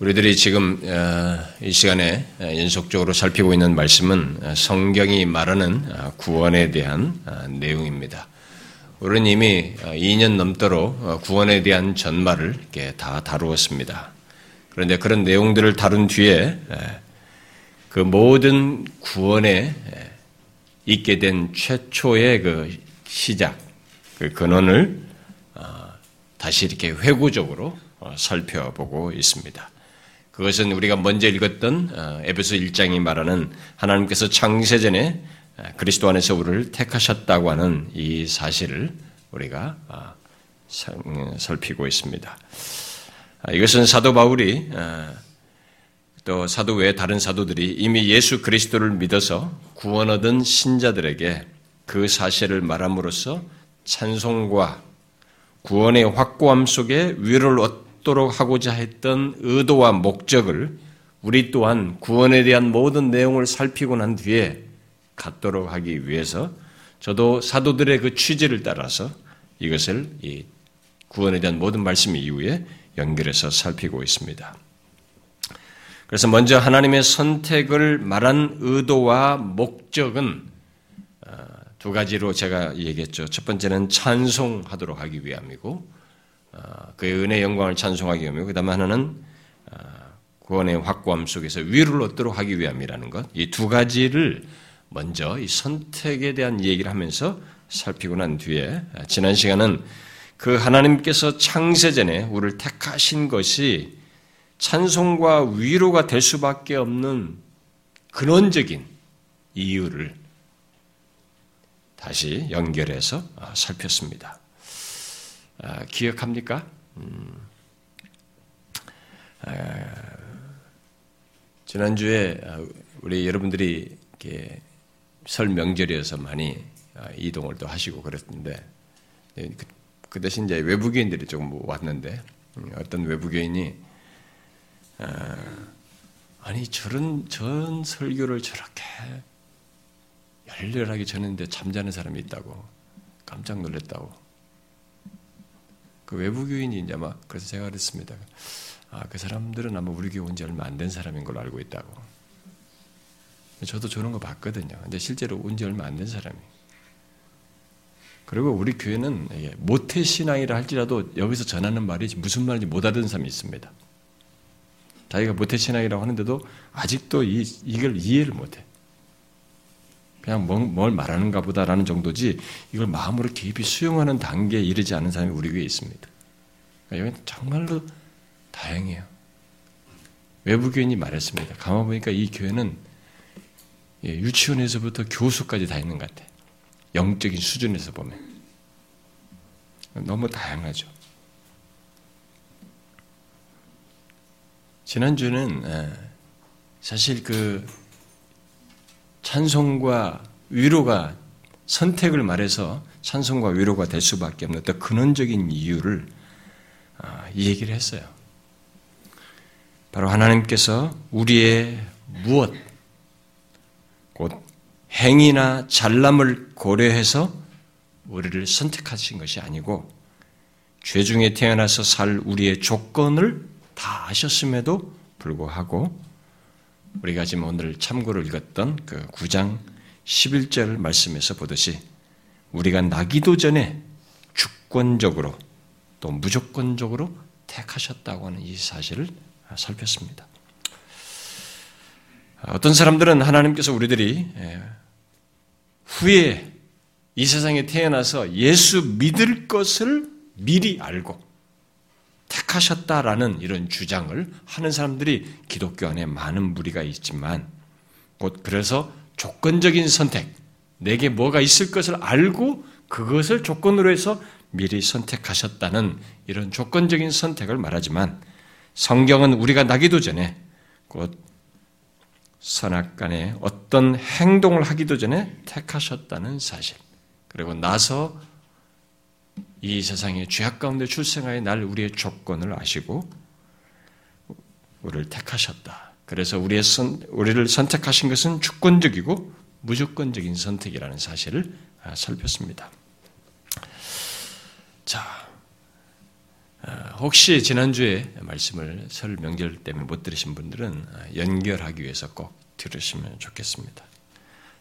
우리들이 지금 어, 이 시간에 연속적으로 살피고 있는 말씀은 성경이 말하는 어, 구원에 대한 어, 내용입니다. 우리는 이미 2년 넘도록 구원에 대한 전말을 이렇게 다 다루었습니다. 그런데 그런 내용들을 다룬 뒤에 그 모든 구원에 있게 된 최초의 그 시작, 그 근원을 다시 이렇게 회구적으로 살펴보고 있습니다. 그것은 우리가 먼저 읽었던 어, 에베소 1장이 말하는 하나님께서 창세전에 어, 그리스도 안에서 우리를 택하셨다고 하는 이 사실을 우리가 어, 살피고 있습니다. 아, 이것은 사도 바울이 또 사도 외 다른 사도들이 이미 예수 그리스도를 믿어서 구원 얻은 신자들에게 그 사실을 말함으로써 찬송과 구원의 확고함 속에 위로를 얻 갖도록 하고자 했던 의도와 목적을 우리 또한 구원에 대한 모든 내용을 살피고 난 뒤에 갖도록 하기 위해서 저도 사도들의 그 취지를 따라서 이것을 이 구원에 대한 모든 말씀 이후에 연결해서 살피고 있습니다. 그래서 먼저 하나님의 선택을 말한 의도와 목적은 어, 두 가지로 제가 얘기했죠. 첫 번째는 찬송하도록 하기 위함이고 어, 그의 은혜 영광을 찬송하기 위함이고 그 다음에 하나는 어, 구원의 확고함 속에서 위를 얻도록 하기 위함이라는 것. 이 두 가지를 먼저 이 선택에 대한 얘기를 하면서 살피고 난 뒤에 어, 지난 시간은 그 하나님께서 창세전에 우리를 택하신 것이 찬송과 위로가 될 수밖에 없는 근원적인 이유를 다시 연결해서 살폈습니다. 아, 기억합니까? 음, 아, 지난주에 아, 우리 여러분들이 설 명절이어서 많이 이동을 또 하시고 그랬는데 예, 그, 그 대신 이제 외부교인들이 조금 왔는데 음, 어떤 외부교인이 아니 저런 전 설교를 저렇게 열렬하게 전했는데 잠자는 사람이 있다고 깜짝 놀랐다고 그 외부교인이 이제 막 그래서 제가 그랬습니다. 아, 그 사람들은 아마 우리 교회 온 지 얼마 안 된 사람인 걸로 알고 있다고. 저도 저런 거 봤거든요. 근데 실제로 온 지 얼마 안 된 사람이. 그리고 우리 교회는 모태 신앙이라 할지라도 여기서 전하는 말이 무슨 말인지 못 알아듣는 사람이 있습니다. 자기가 모태 신앙이라고 하는데도 아직도 이, 이걸 이해를 못해. 그냥 뭐, 뭘 말하는가 보다라는 정도지 이걸 마음으로 깊이 수용하는 단계에 이르지 않은 사람이 우리 교회에 있습니다. 여기는 정말로 다행이에요. 외부 교인이 말했습니다. 가만 보니까 이 교회는 예, 유치원에서부터 교수까지 다 있는 것 같아. 영적인 수준에서 보면. 너무 다양하죠. 지난주는 예, 사실 그 찬송과 위로가 선택을 말해서 찬송과 위로가 될 수밖에 없는 더 근원적인 이유를 아, 이 얘기를 했어요. 바로 하나님께서 우리의 무엇, 곧 행위나 잘남을 고려해서 우리를 선택하신 것이 아니고 죄 중에 태어나서 살 우리의 조건을 다 아셨음에도 불구하고 우리가 지금 오늘 참고로 읽었던 그 9장 11절 말씀에서 보듯이 우리가 나기도 전에 주권적으로 또 무조건적으로 택하셨다고 하는 이 사실을 살폈습니다. 어떤 사람들은 하나님께서 우리들이 예, 후에 이 세상에 태어나서 예수 믿을 것을 미리 알고 택하셨다라는 이런 주장을 하는 사람들이 기독교 안에 많은 무리가 있지만 곧 그래서 조건적인 선택, 내게 뭐가 있을 것을 알고 그것을 조건으로 해서 미리 선택하셨다는 이런 조건적인 선택을 말하지만 성경은 우리가 나기도 전에 곧 선악간에 어떤 행동을 하기도 전에 택하셨다는 사실 그리고 나서 이 세상의 죄악 가운데 출생하여 날 우리의 조건을 아시고 우리를 택하셨다. 그래서 우리의 선, 우리를 선택하신 것은 주권적이고 무조건적인 선택이라는 사실을 아, 살폈습니다. 자, 혹시 지난주에 말씀을 설 명절 때문에 못 들으신 분들은 연결하기 위해서 꼭 들으시면 좋겠습니다.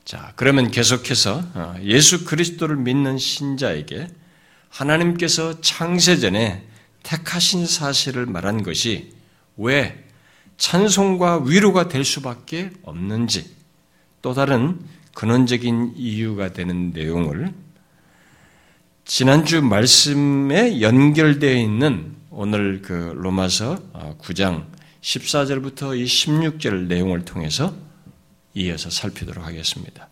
자, 그러면 계속해서 어, 예수 그리스도를 믿는 신자에게 하나님께서 창세전에 택하신 사실을 말한 것이 왜 찬송과 위로가 될 수밖에 없는지 또 다른 근원적인 이유가 되는 내용을 지난주 말씀에 연결되어 있는 오늘 그 로마서 9장 어, 14절부터 이 16절 내용을 통해서 이어서 살피도록 하겠습니다.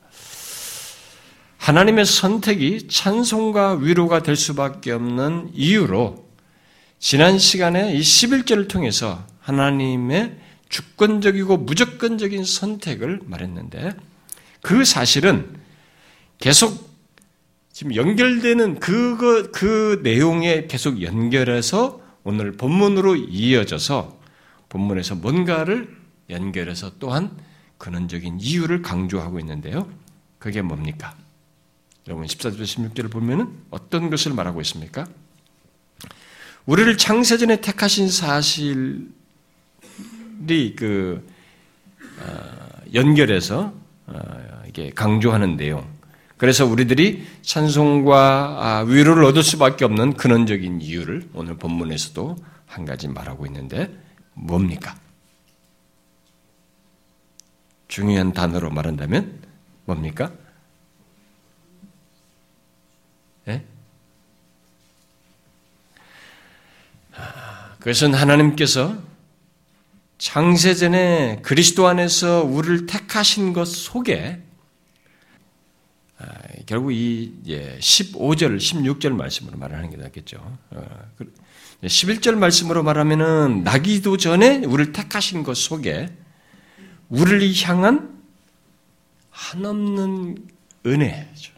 하나님의 선택이 찬송과 위로가 될 수밖에 없는 이유로 지난 시간에 이 11절을 통해서 하나님의 주권적이고 무조건적인 선택을 말했는데 그 사실은 계속 지금 연결되는 그거, 그 내용에 계속 연결해서 오늘 본문으로 이어져서 본문에서 뭔가를 연결해서 또한 근원적인 이유를 강조하고 있는데요. 그게 뭡니까? 여러분 14절 16절을 보면은 어떤 것을 말하고 있습니까? 우리를 창세전에 택하신 사실이 그 어, 연결해서 어, 이게 강조하는 내용. 그래서 우리들이 찬송과 아, 위로를 얻을 수밖에 없는 근원적인 이유를 오늘 본문에서도 한 가지 말하고 있는데 뭡니까? 중요한 단어로 말한다면 뭡니까? 그것은 하나님께서 창세전에 그리스도 안에서 우리를 택하신 것 속에 아, 결국 이 15절, 16절 말씀으로 말하는 게 낫겠죠. 11절 어, 말씀으로 말하면은 나기도 전에 우리를 택하신 것 속에 우리를 향한 한없는 은혜죠.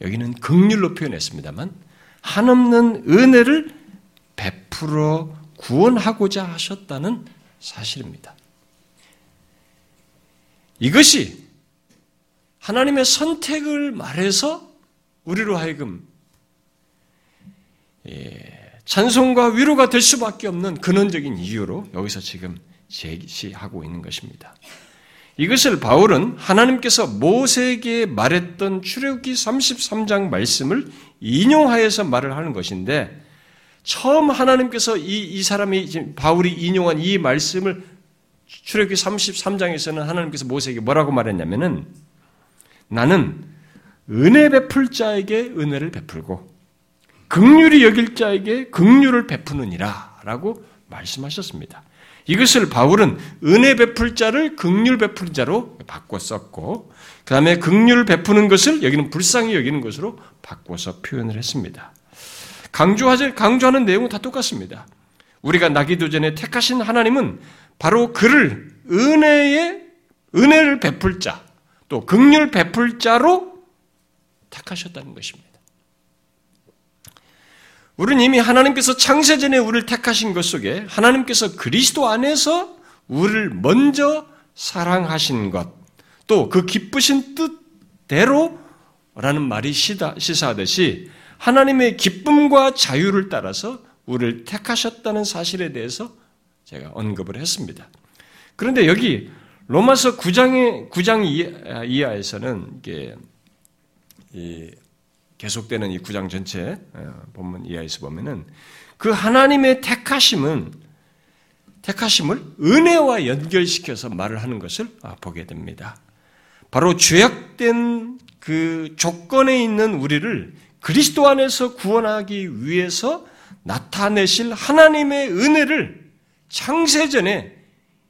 여기는 극률로 표현했습니다만 한없는 은혜를 베풀어 구원하고자 하셨다는 사실입니다. 이것이 하나님의 선택을 말해서 우리로 하여금 예, 찬송과 위로가 될 수밖에 없는 근원적인 이유로 여기서 지금 제시하고 있는 것입니다. 이것을 바울은 하나님께서 모세에게 말했던 출애굽기 33장 말씀을 인용하여서 말을 하는 것인데 처음 하나님께서 이, 이 사람이 바울이 인용한 이 말씀을 출애굽기 33장에서는 하나님께서 모세에게 뭐라고 말했냐면은 나는 은혜 베풀 자에게 은혜를 베풀고 극률이 여길 자에게 극률을 베푸느니라라고 말씀하셨습니다. 이것을 바울은 은혜 베풀 자를 극률 베풀 자로 바꿔 썼고 그 다음에 극률 베푸는 것을 여기는 불쌍히 여기는 것으로 바꿔서 표현을 했습니다. 강조하지, 강조하는 내용은 다 똑같습니다. 우리가 나기도 전에 택하신 하나님은 바로 그를 은혜의 은혜를 베풀 자, 또 극률 베풀 자로 택하셨다는 것입니다. 우리는 이미 하나님께서 창세전에 우리를 택하신 것 속에 하나님께서 그리스도 안에서 우리를 먼저 사랑하신 것, 또 그 기쁘신 뜻대로라는 말이 시사하듯이 하나님의 기쁨과 자유를 따라서 우리를 택하셨다는 사실에 대해서 제가 언급을 했습니다. 그런데 여기 로마서 9장의 9장 이하에서는 이게 계속되는 이 9장 전체 어, 본문 이하에서 보면은 그 하나님의 택하심은 택하심을 은혜와 연결시켜서 말을 하는 것을 아, 보게 됩니다. 바로 죄악된 그 조건에 있는 우리를 그리스도 안에서 구원하기 위해서 나타내실 하나님의 은혜를 창세전에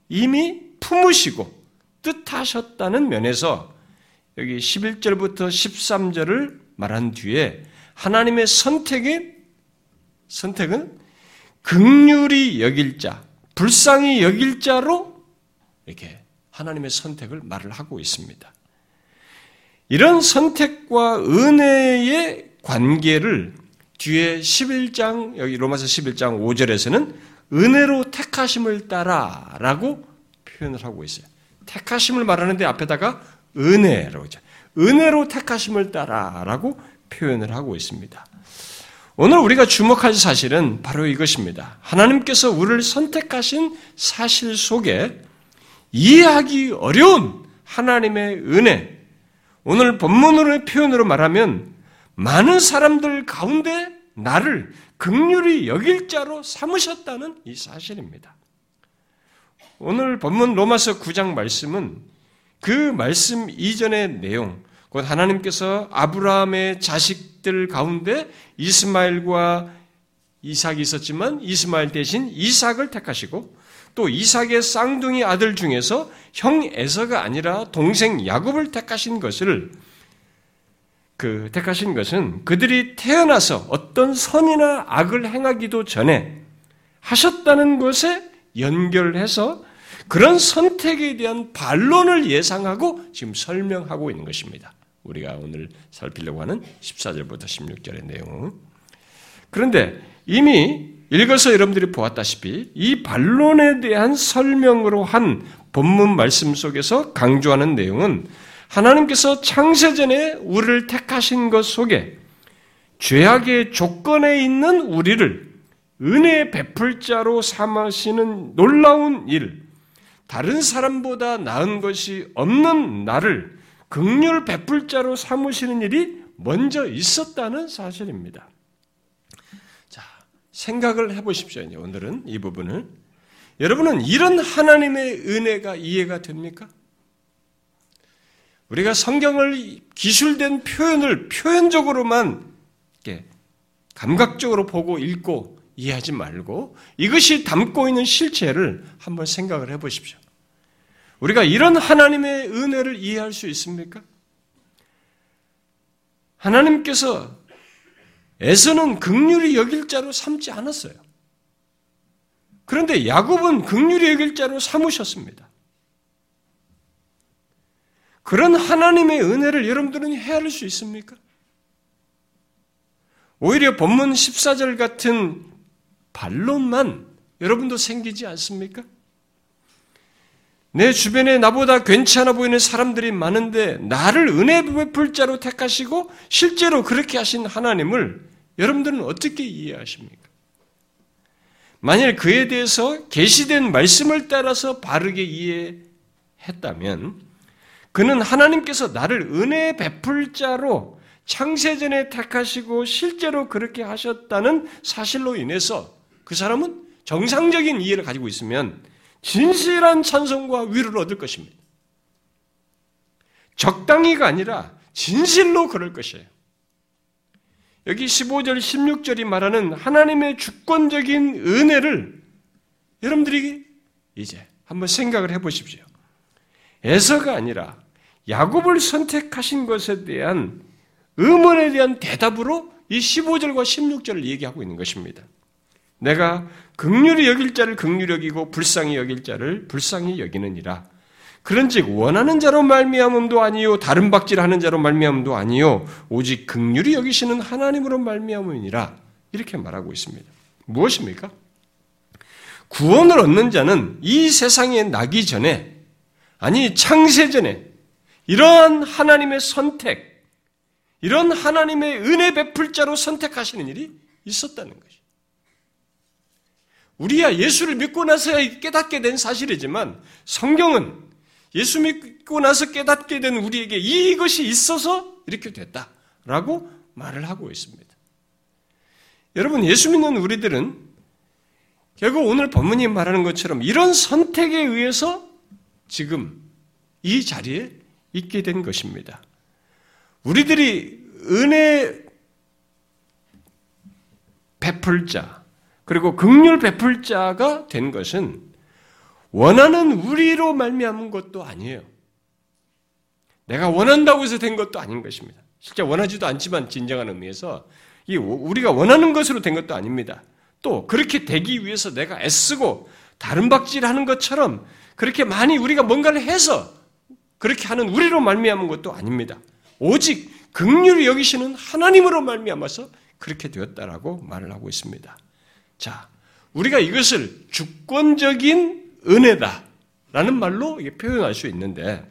이미 품으시고 뜻하셨다는 면에서 여기 11절부터 13절을 말한 뒤에 하나님의 선택의 선택은 극률이 여길 자, 불쌍히 여길 자로 이렇게 하나님의 선택을 말을 하고 있습니다. 이런 선택과 은혜의 관계를 뒤에 11장, 여기 로마서 11장 5절에서는 은혜로 택하심을 따라라고 표현을 하고 있어요. 택하심을 말하는데 앞에다가 은혜로 은혜로 택하심을 따라라고 표현을 하고 있습니다. 오늘 우리가 주목할 사실은 바로 이것입니다. 하나님께서 우리를 선택하신 사실 속에 이해하기 어려운 하나님의 은혜, 오늘 본문으로의 표현으로 말하면 많은 사람들 가운데 나를 극률이 여길 자로 삼으셨다는 이 사실입니다. 오늘 본문 로마서 9장 말씀은 그 말씀 이전의 내용, 곧 하나님께서 아브라함의 자식들 가운데 이스마엘과 이삭이 있었지만 이스마엘 대신 이삭을 택하시고 또 이삭의 쌍둥이 아들 중에서 형 에서가 아니라 동생 야곱을 택하신 것을 그 택하신 것은 그들이 태어나서 어떤 선이나 악을 행하기도 전에 하셨다는 것에 연결해서 그런 선택에 대한 반론을 예상하고 지금 설명하고 있는 것입니다. 우리가 오늘 살피려고 하는 14절부터 16절의 내용. 그런데 이미 읽어서 여러분들이 보았다시피 이 반론에 대한 설명으로 한 본문 말씀 속에서 강조하는 내용은 하나님께서 창세전에 우리를 택하신 것 속에 죄악의 조건에 있는 우리를 은혜 베풀 자로 삼으시는 놀라운 일, 다른 사람보다 나은 것이 없는 나를 극률 베풀 자로 삼으시는 일이 먼저 있었다는 사실입니다. 자, 생각을 해보십시오. 오늘은 이 부분을. 여러분은 이런 하나님의 은혜가 이해가 됩니까? 우리가 성경을 기술된 표현을 표현적으로만 감각적으로 보고 읽고 이해하지 말고 이것이 담고 있는 실체를 한번 생각을 해 보십시오. 우리가 이런 하나님의 은혜를 이해할 수 있습니까? 하나님께서 에서는 극률이 여길 자로 삼지 않았어요. 그런데 야곱은 극률이 여길 자로 삼으셨습니다. 그런 하나님의 은혜를 여러분들은 헤아릴 수 있습니까? 오히려 본문 14절 같은 반론만 여러분도 생기지 않습니까? 내 주변에 나보다 괜찮아 보이는 사람들이 많은데 나를 은혜 베풀 자로 택하시고 실제로 그렇게 하신 하나님을 여러분들은 어떻게 이해하십니까? 만일 그에 대해서 계시된 말씀을 따라서 바르게 이해했다면 그는 하나님께서 나를 은혜 베풀 자로 창세전에 택하시고 실제로 그렇게 하셨다는 사실로 인해서 그 사람은 정상적인 이해를 가지고 있으면 진실한 찬송과 위로를 얻을 것입니다. 적당히가 아니라 진실로 그럴 것이에요. 여기 15절, 16절이 말하는 하나님의 주권적인 은혜를 여러분들이 이제 한번 생각을 해 보십시오. 에서가 아니라 야곱을 선택하신 것에 대한 의문에 대한 대답으로 이 15절과 16절을 얘기하고 있는 것입니다. 내가 극률이 여길 자를 극률히 여기고 불쌍히 여길 자를 불쌍히 여기느니라. 그런즉 원하는 자로 말미암음도 아니요 다른 박질하는 자로 말미암음도 아니요 오직 극률이 여기시는 하나님으로 말미암음이니라. 이렇게 말하고 있습니다. 무엇입니까? 구원을 얻는 자는 이 세상에 나기 전에 아니 창세 전에 이러한 하나님의 선택, 이런 하나님의 은혜 베풀 자로 선택하시는 일이 있었다는 것이. 우리야 예수를 믿고 나서야 깨닫게 된 사실이지만 성경은 예수 믿고 나서 깨닫게 된 우리에게 이것이 있어서 이렇게 됐다라고 말을 하고 있습니다. 여러분 예수 믿는 우리들은 결국 오늘 본문이 말하는 것처럼 이런 선택에 의해서 지금 이 자리에 있게 된 것입니다. 우리들이 은혜 베풀 자, 그리고 극률 베풀 자가 된 것은 원하는 우리로 말미암은 것도 아니에요. 내가 원한다고 해서 된 것도 아닌 것입니다. 실제 원하지도 않지만 진정한 의미에서 이 우리가 원하는 것으로 된 것도 아닙니다. 또 그렇게 되기 위해서 내가 애쓰고 다른 박질하는 것처럼 그렇게 많이 우리가 뭔가를 해서 그렇게 하는 우리로 말미암은 것도 아닙니다. 오직 극률이 여기시는 하나님으로 말미암아서 그렇게 되었다라고 말을 하고 있습니다. 자, 우리가 이것을 주권적인 은혜다라는 말로 표현할 수 있는데,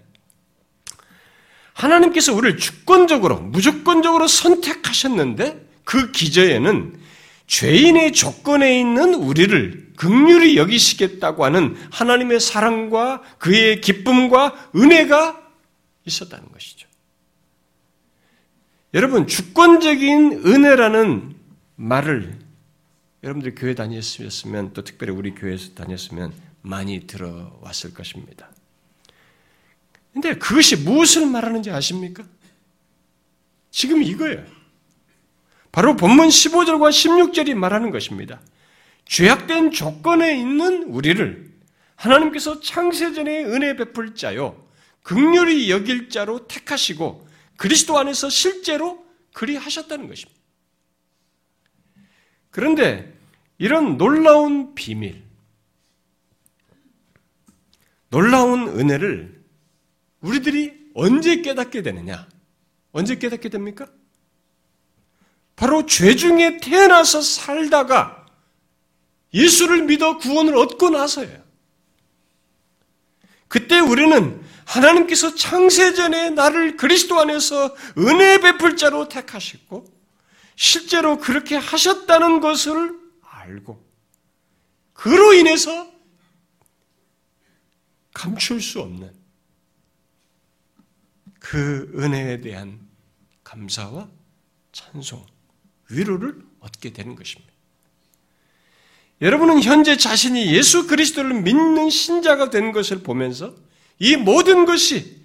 하나님께서 우리를 주권적으로, 무조건적으로 선택하셨는데, 그 기저에는 죄인의 조건에 있는 우리를 극률이 여기시겠다고 하는 하나님의 사랑과 그의 기쁨과 은혜가 있었다는 것이죠. 여러분, 주권적인 은혜라는 말을 여러분들이 교회 다녔으면 또 특별히 우리 교회에서 다녔으면 많이 들어왔을 것입니다. 근데 그것이 무엇을 말하는지 아십니까? 지금 이거예요. 바로 본문 15절과 16절이 말하는 것입니다. 죄악된 조건에 있는 우리를 하나님께서 창세전에 은혜 베풀 자요, 극률이 여길 자로 택하시고 그리스도 안에서 실제로 그리 하셨다는 것입니다. 그런데 이런 놀라운 비밀, 놀라운 은혜를 우리들이 언제 깨닫게 되느냐? 언제 깨닫게 됩니까? 바로 죄 중에 태어나서 살다가 예수를 믿어 구원을 얻고 나서예요. 그때 우리는 하나님께서 창세전에 나를 그리스도 안에서 은혜 베풀 자로 택하셨고 실제로 그렇게 하셨다는 것을 알고 그로 인해서 감출 수 없는 그 은혜에 대한 감사와 찬송, 위로를 얻게 되는 것입니다. 여러분은 현재 자신이 예수 그리스도를 믿는 신자가 된 것을 보면서 이 모든 것이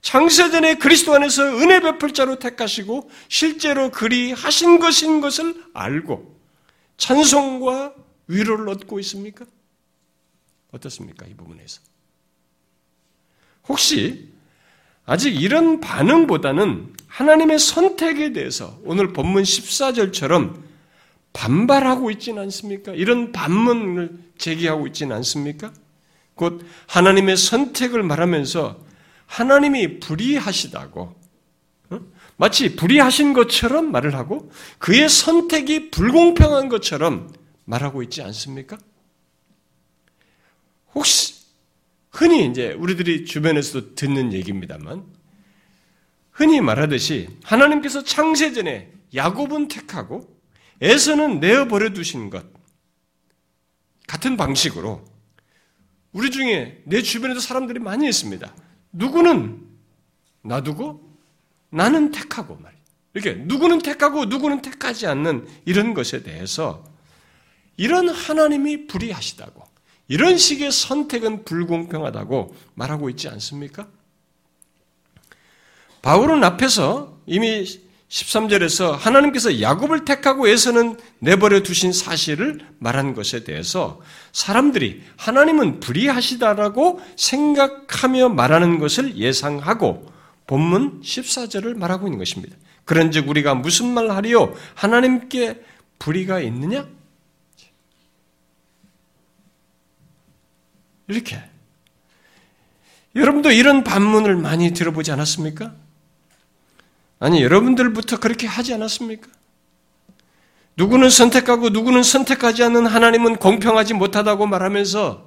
창세전에 그리스도 안에서 은혜 베풀 자로 택하시고 실제로 그리 하신 것인 것을 알고 찬송과 위로를 얻고 있습니까? 어떻습니까? 이 부분에서. 혹시 아직 이런 반응보다는 하나님의 선택에 대해서 오늘 본문 14절처럼 반발하고 있지는 않습니까? 이런 반문을 제기하고 있지는 않습니까? 곧 하나님의 선택을 말하면서 하나님이 불의하시다고 어? 마치 불의하신 것처럼 말을 하고 그의 선택이 불공평한 것처럼 말하고 있지 않습니까? 혹시 흔히 이제 우리들이 주변에서도 듣는 얘기입니다만 흔히 말하듯이 하나님께서 창세전에 야곱은 택하고 에서는 내어 버려 두신 것 같은 방식으로 우리 중에 내 주변에도 사람들이 많이 있습니다. 누구는 놔두고 나는 택하고 말이에요. 이렇게 누구는 택하고 누구는 택하지 않는 이런 것에 대해서 이런 하나님이 불의하시다고 이런 식의 선택은 불공평하다고 말하고 있지 않습니까? 바울은 앞에서 이미 13절에서 하나님께서 야곱을 택하고 에서는 내버려 두신 사실을 말한 것에 대해서 사람들이 하나님은 불의하시다라고 생각하며 말하는 것을 예상하고 본문 14절을 말하고 있는 것입니다. 그런즉 우리가 무슨 말 하리요? 하나님께 불의가 있느냐? 이렇게. 여러분도 이런 반문을 많이 들어보지 않았습니까? 아니, 여러분들부터 그렇게 하지 않았습니까? 누구는 선택하고 누구는 선택하지 않는 하나님은 공평하지 못하다고 말하면서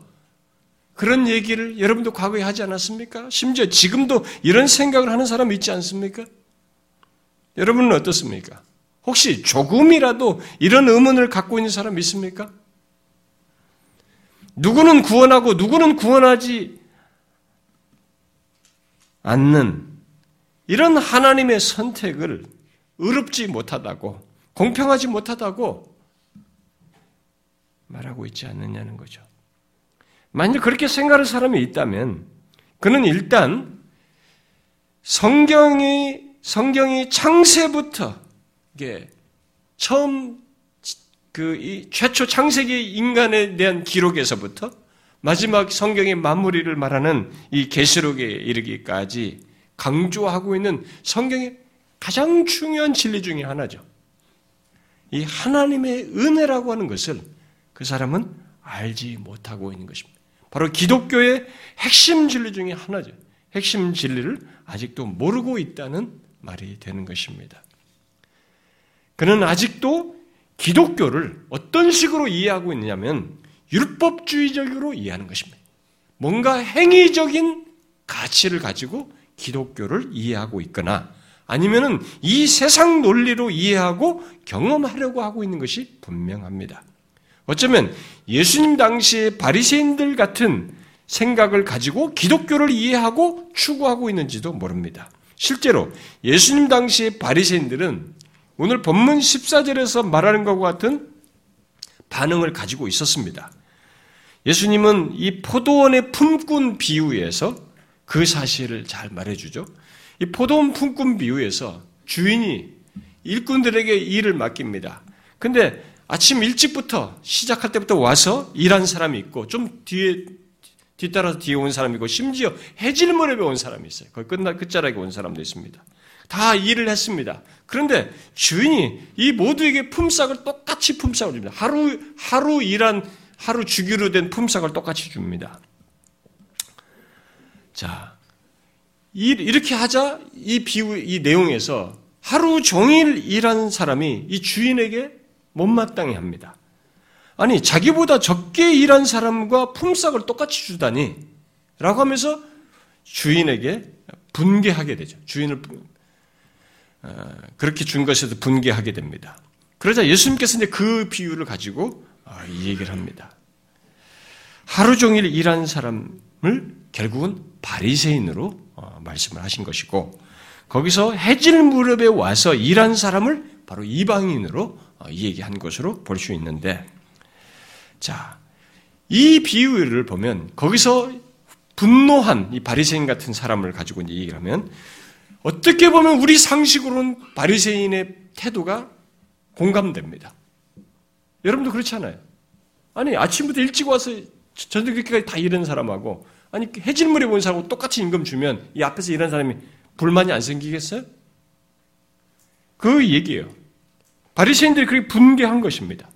그런 얘기를 여러분도 과거에 하지 않았습니까? 심지어 지금도 이런 생각을 하는 사람 있지 않습니까? 여러분은 어떻습니까? 혹시 조금이라도 이런 의문을 갖고 있는 사람 있습니까? 누구는 구원하고 누구는 구원하지 않는 이런 하나님의 선택을 의롭지 못하다고, 공평하지 못하다고 말하고 있지 않느냐는 거죠. 만약 그렇게 생각하는 사람이 있다면, 그는 일단 성경이, 성경이 창세부터, 이게 처음 그 최초 창세기 인간에 대한 기록에서부터 마지막 성경의 마무리를 말하는 이 계시록에 이르기까지 강조하고 있는 성경의 가장 중요한 진리 중의 하나죠. 이 하나님의 은혜라고 하는 것을 그 사람은 알지 못하고 있는 것입니다. 바로 기독교의 핵심 진리 중의 하나죠. 핵심 진리를 아직도 모르고 있다는 말이 되는 것입니다. 그는 아직도 기독교를 어떤 식으로 이해하고 있느냐면 율법주의적으로 이해하는 것입니다. 뭔가 행위적인 가치를 가지고 기독교를 이해하고 있거나 아니면은 이 세상 논리로 이해하고 경험하려고 하고 있는 것이 분명합니다. 어쩌면 예수님 당시의 바리새인들 같은 생각을 가지고 기독교를 이해하고 추구하고 있는지도 모릅니다. 실제로 예수님 당시의 바리새인들은 오늘 본문 14절에서 말하는 것과 같은 반응을 가지고 있었습니다. 예수님은 이 포도원의 품꾼 비유에서 그 사실을 잘 말해주죠. 이 포도원 품꾼 비유에서 주인이 일꾼들에게 일을 맡깁니다. 근데 아침 일찍부터 시작할 때부터 와서 일한 사람이 있고 좀 뒤에 뒤따라서 뒤에 온 사람이 있고 심지어 해질 무렵에 온 사람이 있어요. 거의 끝날 끝자락에 온 사람도 있습니다. 다 일을 했습니다. 그런데 주인이 이 모두에게 품삯을 똑같이 품삯을 줍니다. 하루 하루 일한 하루 주기로 된 품삯을 똑같이 줍니다. 자, 이렇게 하자 이 비유 이 내용에서 하루 종일 일한 사람이 이 주인에게 못마땅해 합니다. 아니 자기보다 적게 일한 사람과 품삯을 똑같이 주다니 라고 하면서 주인에게 분개하게 되죠. 주인을 어, 그렇게 준 것에도 분개하게 됩니다. 그러자 예수님께서 이제 그 비유를 가지고 아, 이 얘기를 합니다. 하루 종일 일한 사람을 결국은 바리새인으로 어, 말씀을 하신 것이고 거기서 해질 무렵에 와서 일한 사람을 바로 이방인으로 어, 얘기한 것으로 볼 수 있는데 자, 이 비유를 보면 거기서 분노한 이 바리새인 같은 사람을 가지고 이제 얘기를 하면 어떻게 보면 우리 상식으로는 바리새인의 태도가 공감됩니다. 여러분도 그렇지 않아요? 아니 아침부터 일찍 와서 저녁 그렇게까지 다 일하는 사람하고 아니 해질물에 본 사람하고 똑같이 임금 주면 이 앞에서 일하는 사람이 불만이 안 생기겠어요? 그 얘기예요. 바리새인들이 그렇게 분개한 것입니다.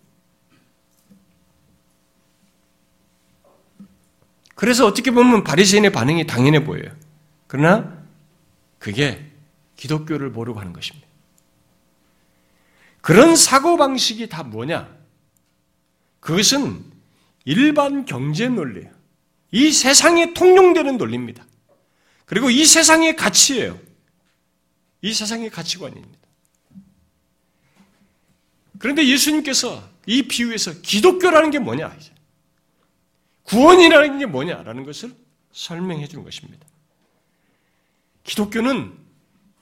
그래서 어떻게 보면 바리새인의 반응이 당연해 보여요. 그러나 그게 기독교를 모르고 하는 것입니다. 그런 사고 방식이 다 뭐냐? 그것은 일반 경제 논리예요. 이 세상에 통용되는 논리입니다. 그리고 이 세상의 가치예요. 이 세상의 가치관입니다. 그런데 예수님께서 이 비유에서 기독교라는 게 뭐냐? 구원이라는 게 뭐냐라는 것을 설명해 주는 것입니다. 기독교는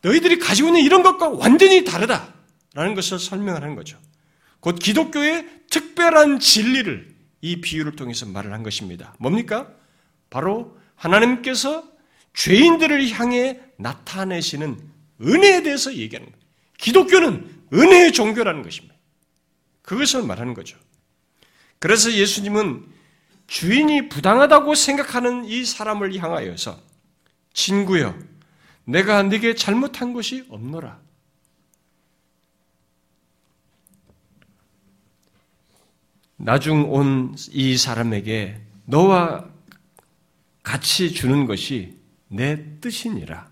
너희들이 가지고 있는 이런 것과 완전히 다르다라는 것을 설명하는 거죠. 곧 기독교의 특별한 진리를 이 비유를 통해서 말을 한 것입니다. 뭡니까? 바로 하나님께서 죄인들을 향해 나타내시는 은혜에 대해서 얘기하는 거예요. 기독교는 은혜의 종교라는 것입니다. 그것을 말하는 거죠. 그래서 예수님은 주인이 부당하다고 생각하는 이 사람을 향하여서 친구여, 내가 네게 잘못한 것이 없노라. 나중 온 이 사람에게 너와 같이 주는 것이 내 뜻이니라.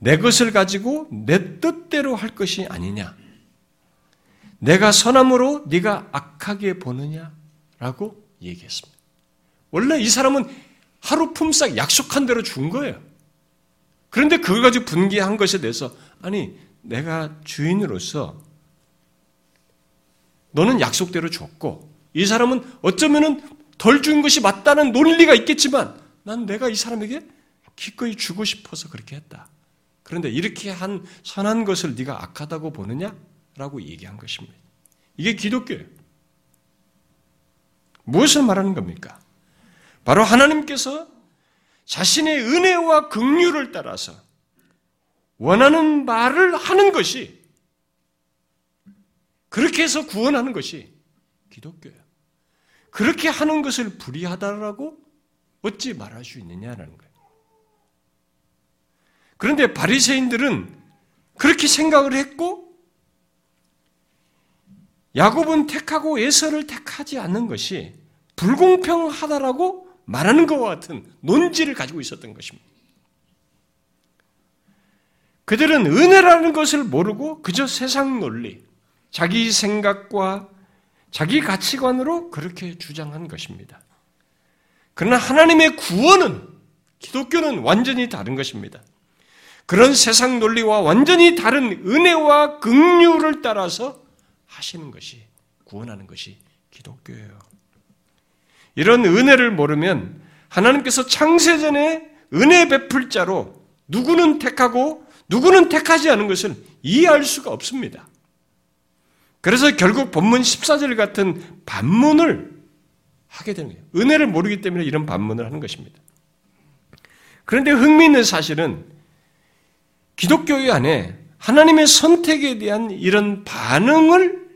내 것을 가지고 내 뜻대로 할 것이 아니냐. 내가 선함으로 네가 악하게 보느냐라고 얘기했습니다. 원래 이 사람은 하루 품삯 약속한 대로 준 거예요. 그런데 그걸 가지고 분개한 것에 대해서 아니 내가 주인으로서 너는 약속대로 줬고 이 사람은 어쩌면은 덜 준 것이 맞다는 논리가 있겠지만 난 내가 이 사람에게 기꺼이 주고 싶어서 그렇게 했다. 그런데 이렇게 한 선한 것을 네가 악하다고 보느냐 라고 얘기한 것입니다. 이게 기독교예요. 무엇을 말하는 겁니까? 바로 하나님께서 자신의 은혜와 긍휼을 따라서 원하는 말을 하는 것이 그렇게 해서 구원하는 것이 기독교예요. 그렇게 하는 것을 불의하다라고 어찌 말할 수 있느냐라는 거예요. 그런데 바리새인들은 그렇게 생각을 했고 야곱은 택하고 에서를 택하지 않는 것이 불공평하다라고 말하는 것과 같은 논지를 가지고 있었던 것입니다. 그들은 은혜라는 것을 모르고 그저 세상 논리, 자기 생각과 자기 가치관으로 그렇게 주장한 것입니다. 그러나 하나님의 구원은 기독교는 완전히 다른 것입니다. 그런 세상 논리와 완전히 다른 은혜와 긍휼을 따라서 하시는 것이 구원하는 것이 기독교예요. 이런 은혜를 모르면 하나님께서 창세전에 은혜 베풀 자로 누구는 택하고 누구는 택하지 않은 것을 이해할 수가 없습니다. 그래서 결국 본문 14절 같은 반문을 하게 되는 거예요. 은혜를 모르기 때문에 이런 반문을 하는 것입니다. 그런데 흥미있는 사실은 기독교의 안에 하나님의 선택에 대한 이런 반응을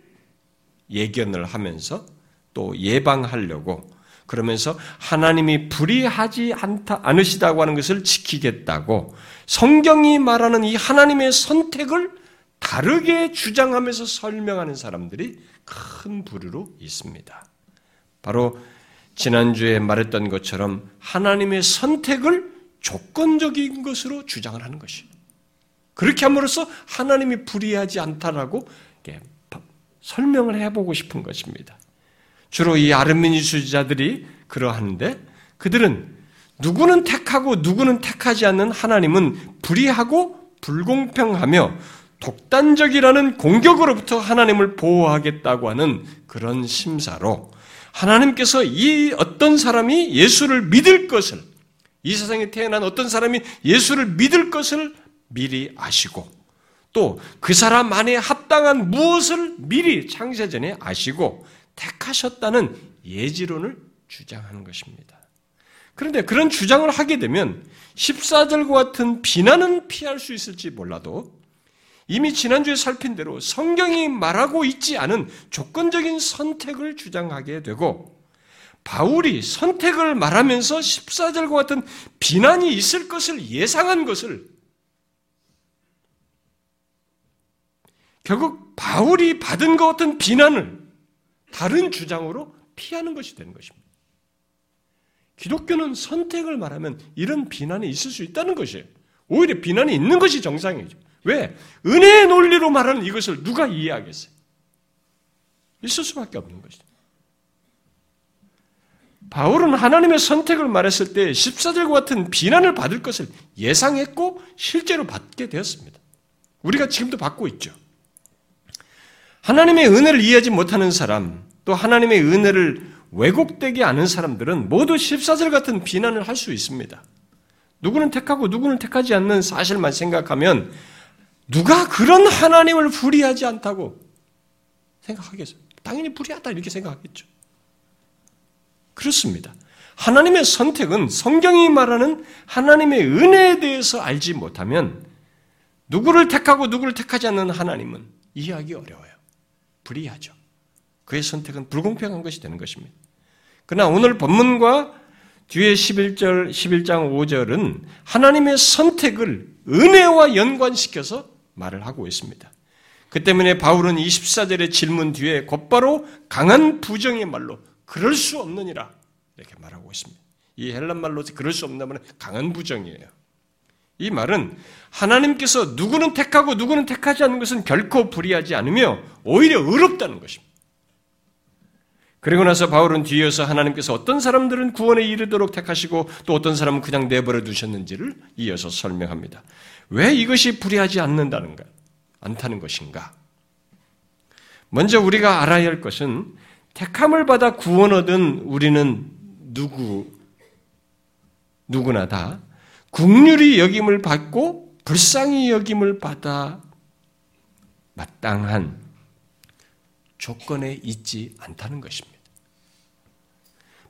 예견을 하면서 또 예방하려고 그러면서 하나님이 불의하지 않다, 않으시다고 하는 것을 지키겠다고 성경이 말하는 이 하나님의 선택을 다르게 주장하면서 설명하는 사람들이 큰 부류로 있습니다. 바로 지난주에 말했던 것처럼 하나님의 선택을 조건적인 것으로 주장을 하는 것이. 그렇게 함으로써 하나님이 불의하지 않다라고 설명을 해보고 싶은 것입니다. 주로 이 아르미니주자들이 그러하는데 그들은 누구는 택하고 누구는 택하지 않는 하나님은 불의하고 불공평하며 독단적이라는 공격으로부터 하나님을 보호하겠다고 하는 그런 심사로 하나님께서 이 어떤 사람이 예수를 믿을 것을 이 세상에 태어난 어떤 사람이 예수를 믿을 것을 미리 아시고 또 그 사람 안에 합당한 무엇을 미리 창세 전에 아시고 택하셨다는 예지론을 주장하는 것입니다. 그런데 그런 주장을 하게 되면 14절과 같은 비난은 피할 수 있을지 몰라도 이미 지난주에 살핀 대로 성경이 말하고 있지 않은 조건적인 선택을 주장하게 되고 바울이 선택을 말하면서 14절과 같은 비난이 있을 것을 예상한 것을 결국 바울이 받은 것 같은 비난을 다른 주장으로 피하는 것이 되는 것입니다. 기독교는 선택을 말하면 이런 비난이 있을 수 있다는 것이에요. 오히려 비난이 있는 것이 정상이죠. 왜? 은혜의 논리로 말하는 이것을 누가 이해하겠어요? 있을 수밖에 없는 것이죠. 바울은 하나님의 선택을 말했을 때 14절과 같은 비난을 받을 것을 예상했고 실제로 받게 되었습니다. 우리가 지금도 받고 있죠. 하나님의 은혜를 이해하지 못하는 사람, 또 하나님의 은혜를 왜곡되게 아는 사람들은 모두 14절 같은 비난을 할 수 있습니다. 누구는 택하고 누구는 택하지 않는 사실만 생각하면 누가 그런 하나님을 불의하지 않다고 생각하겠어요? 당연히 불의하다 이렇게 생각하겠죠. 그렇습니다. 하나님의 선택은 성경이 말하는 하나님의 은혜에 대해서 알지 못하면 누구를 택하고 누구를 택하지 않는 하나님은 이해하기 어려워요. 불이하죠. 그의 선택은 불공평한 것이 되는 것입니다. 그러나 오늘 본문과 뒤에 11절, 11장 5절은 하나님의 선택을 은혜와 연관시켜서 말을 하고 있습니다. 그 때문에 바울은 24절의 질문 뒤에 곧바로 강한 부정의 말로 그럴 수 없느니라 이렇게 말하고 있습니다. 이 헬란 말로 그럴 수 없다면 강한 부정이에요. 이 말은 하나님께서 누구는 택하고 누구는 택하지 않는 것은 결코 불의하지 않으며 오히려 의롭다는 것입니다. 그리고 나서 바울은 뒤에서 하나님께서 어떤 사람들은 구원에 이르도록 택하시고 또 어떤 사람은 그냥 내버려 두셨는지를 이어서 설명합니다. 왜 이것이 불의하지 않는다는가? 않다는 것인가? 먼저 우리가 알아야 할 것은 택함을 받아 구원 얻은 우리는 누구, 누구나 다 국률이 여김을 받고 불쌍히 여김을 받아 마땅한 조건에 있지 않다는 것입니다.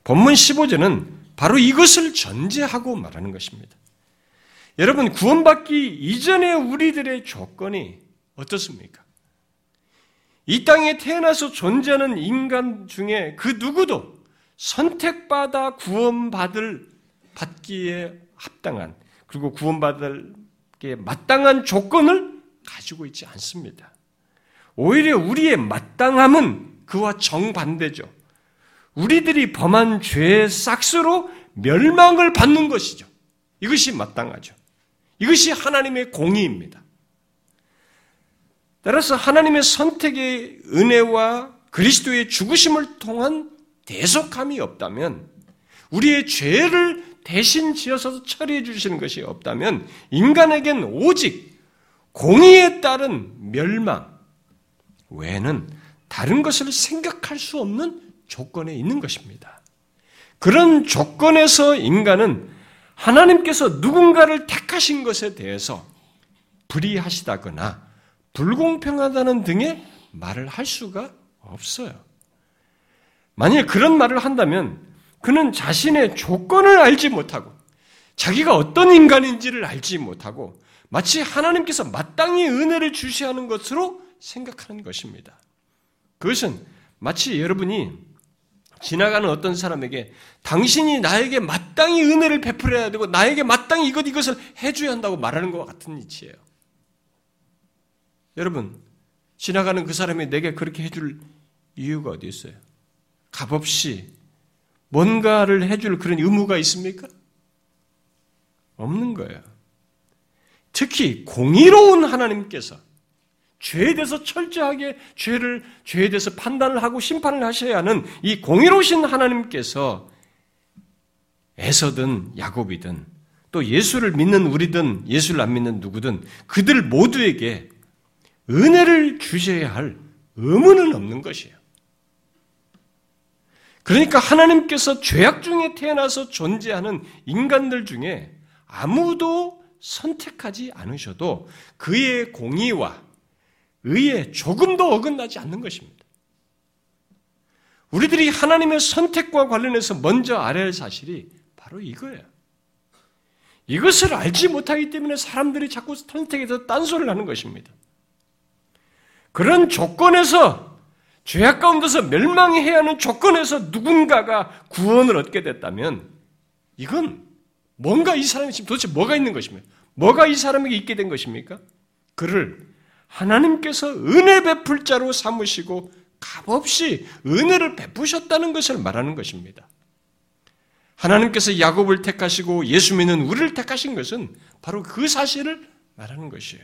본문 15절은 바로 이것을 전제하고 말하는 것입니다. 여러분, 구원받기 이전의 우리들의 조건이 어떻습니까? 이 땅에 태어나서 존재하는 인간 중에 그 누구도 선택받아 구원받을 받기에 합당한 그리고 구원받을 게 마땅한 조건을 가지고 있지 않습니다. 오히려 우리의 마땅함은 그와 정반대죠. 우리들이 범한 죄의 싹스로 멸망을 받는 것이죠. 이것이 마땅하죠. 이것이 하나님의 공의입니다. 따라서 하나님의 선택의 은혜와 그리스도의 죽으심을 통한 대속함이 없다면 우리의 죄를 대신 지어서 처리해 주시는 것이 없다면 인간에겐 오직 공의에 따른 멸망 외에는 다른 것을 생각할 수 없는 조건에 있는 것입니다. 그런 조건에서 인간은 하나님께서 누군가를 택하신 것에 대해서 불의하시다거나 불공평하다는 등의 말을 할 수가 없어요. 만일 그런 말을 한다면 그는 자신의 조건을 알지 못하고 자기가 어떤 인간인지를 알지 못하고 마치 하나님께서 마땅히 은혜를 주시하는 것으로 생각하는 것입니다. 그것은 마치 여러분이 지나가는 어떤 사람에게 당신이 나에게 마땅히 은혜를 베풀어야 되고 나에게 마땅히 이것 이것을 해줘야 한다고 말하는 것과 같은 이치예요. 여러분 지나가는 그 사람이 내게 그렇게 해줄 이유가 어디 있어요? 값없이 뭔가를 해줄 그런 의무가 있습니까? 없는 거예요. 특히 공의로운 하나님께서 죄에 대해서 철저하게 죄를 죄에 대해서 판단을 하고 심판을 하셔야 하는 이 공의로우신 하나님께서 에서든 야곱이든 또 예수를 믿는 우리든 예수를 안 믿는 누구든 그들 모두에게 은혜를 주셔야 할 의무는 없는 것이에요. 그러니까 하나님께서 죄악 중에 태어나서 존재하는 인간들 중에 아무도 선택하지 않으셔도 그의 공의와 의에 조금도 어긋나지 않는 것입니다. 우리들이 하나님의 선택과 관련해서 먼저 알아야 할 사실이 바로 이거예요. 이것을 알지 못하기 때문에 사람들이 자꾸 선택에서 딴소리를 하는 것입니다. 그런 조건에서 죄악 가운데서 멸망해야 하는 조건에서 누군가가 구원을 얻게 됐다면 이건 뭔가 이 사람이 지금 도대체 뭐가 있는 것입니까? 뭐가 이 사람에게 있게 된 것입니까? 그를 하나님께서 은혜 베풀 자로 삼으시고 값없이 은혜를 베푸셨다는 것을 말하는 것입니다. 하나님께서 야곱을 택하시고 예수 믿는 우리를 택하신 것은 바로 그 사실을 말하는 것이에요.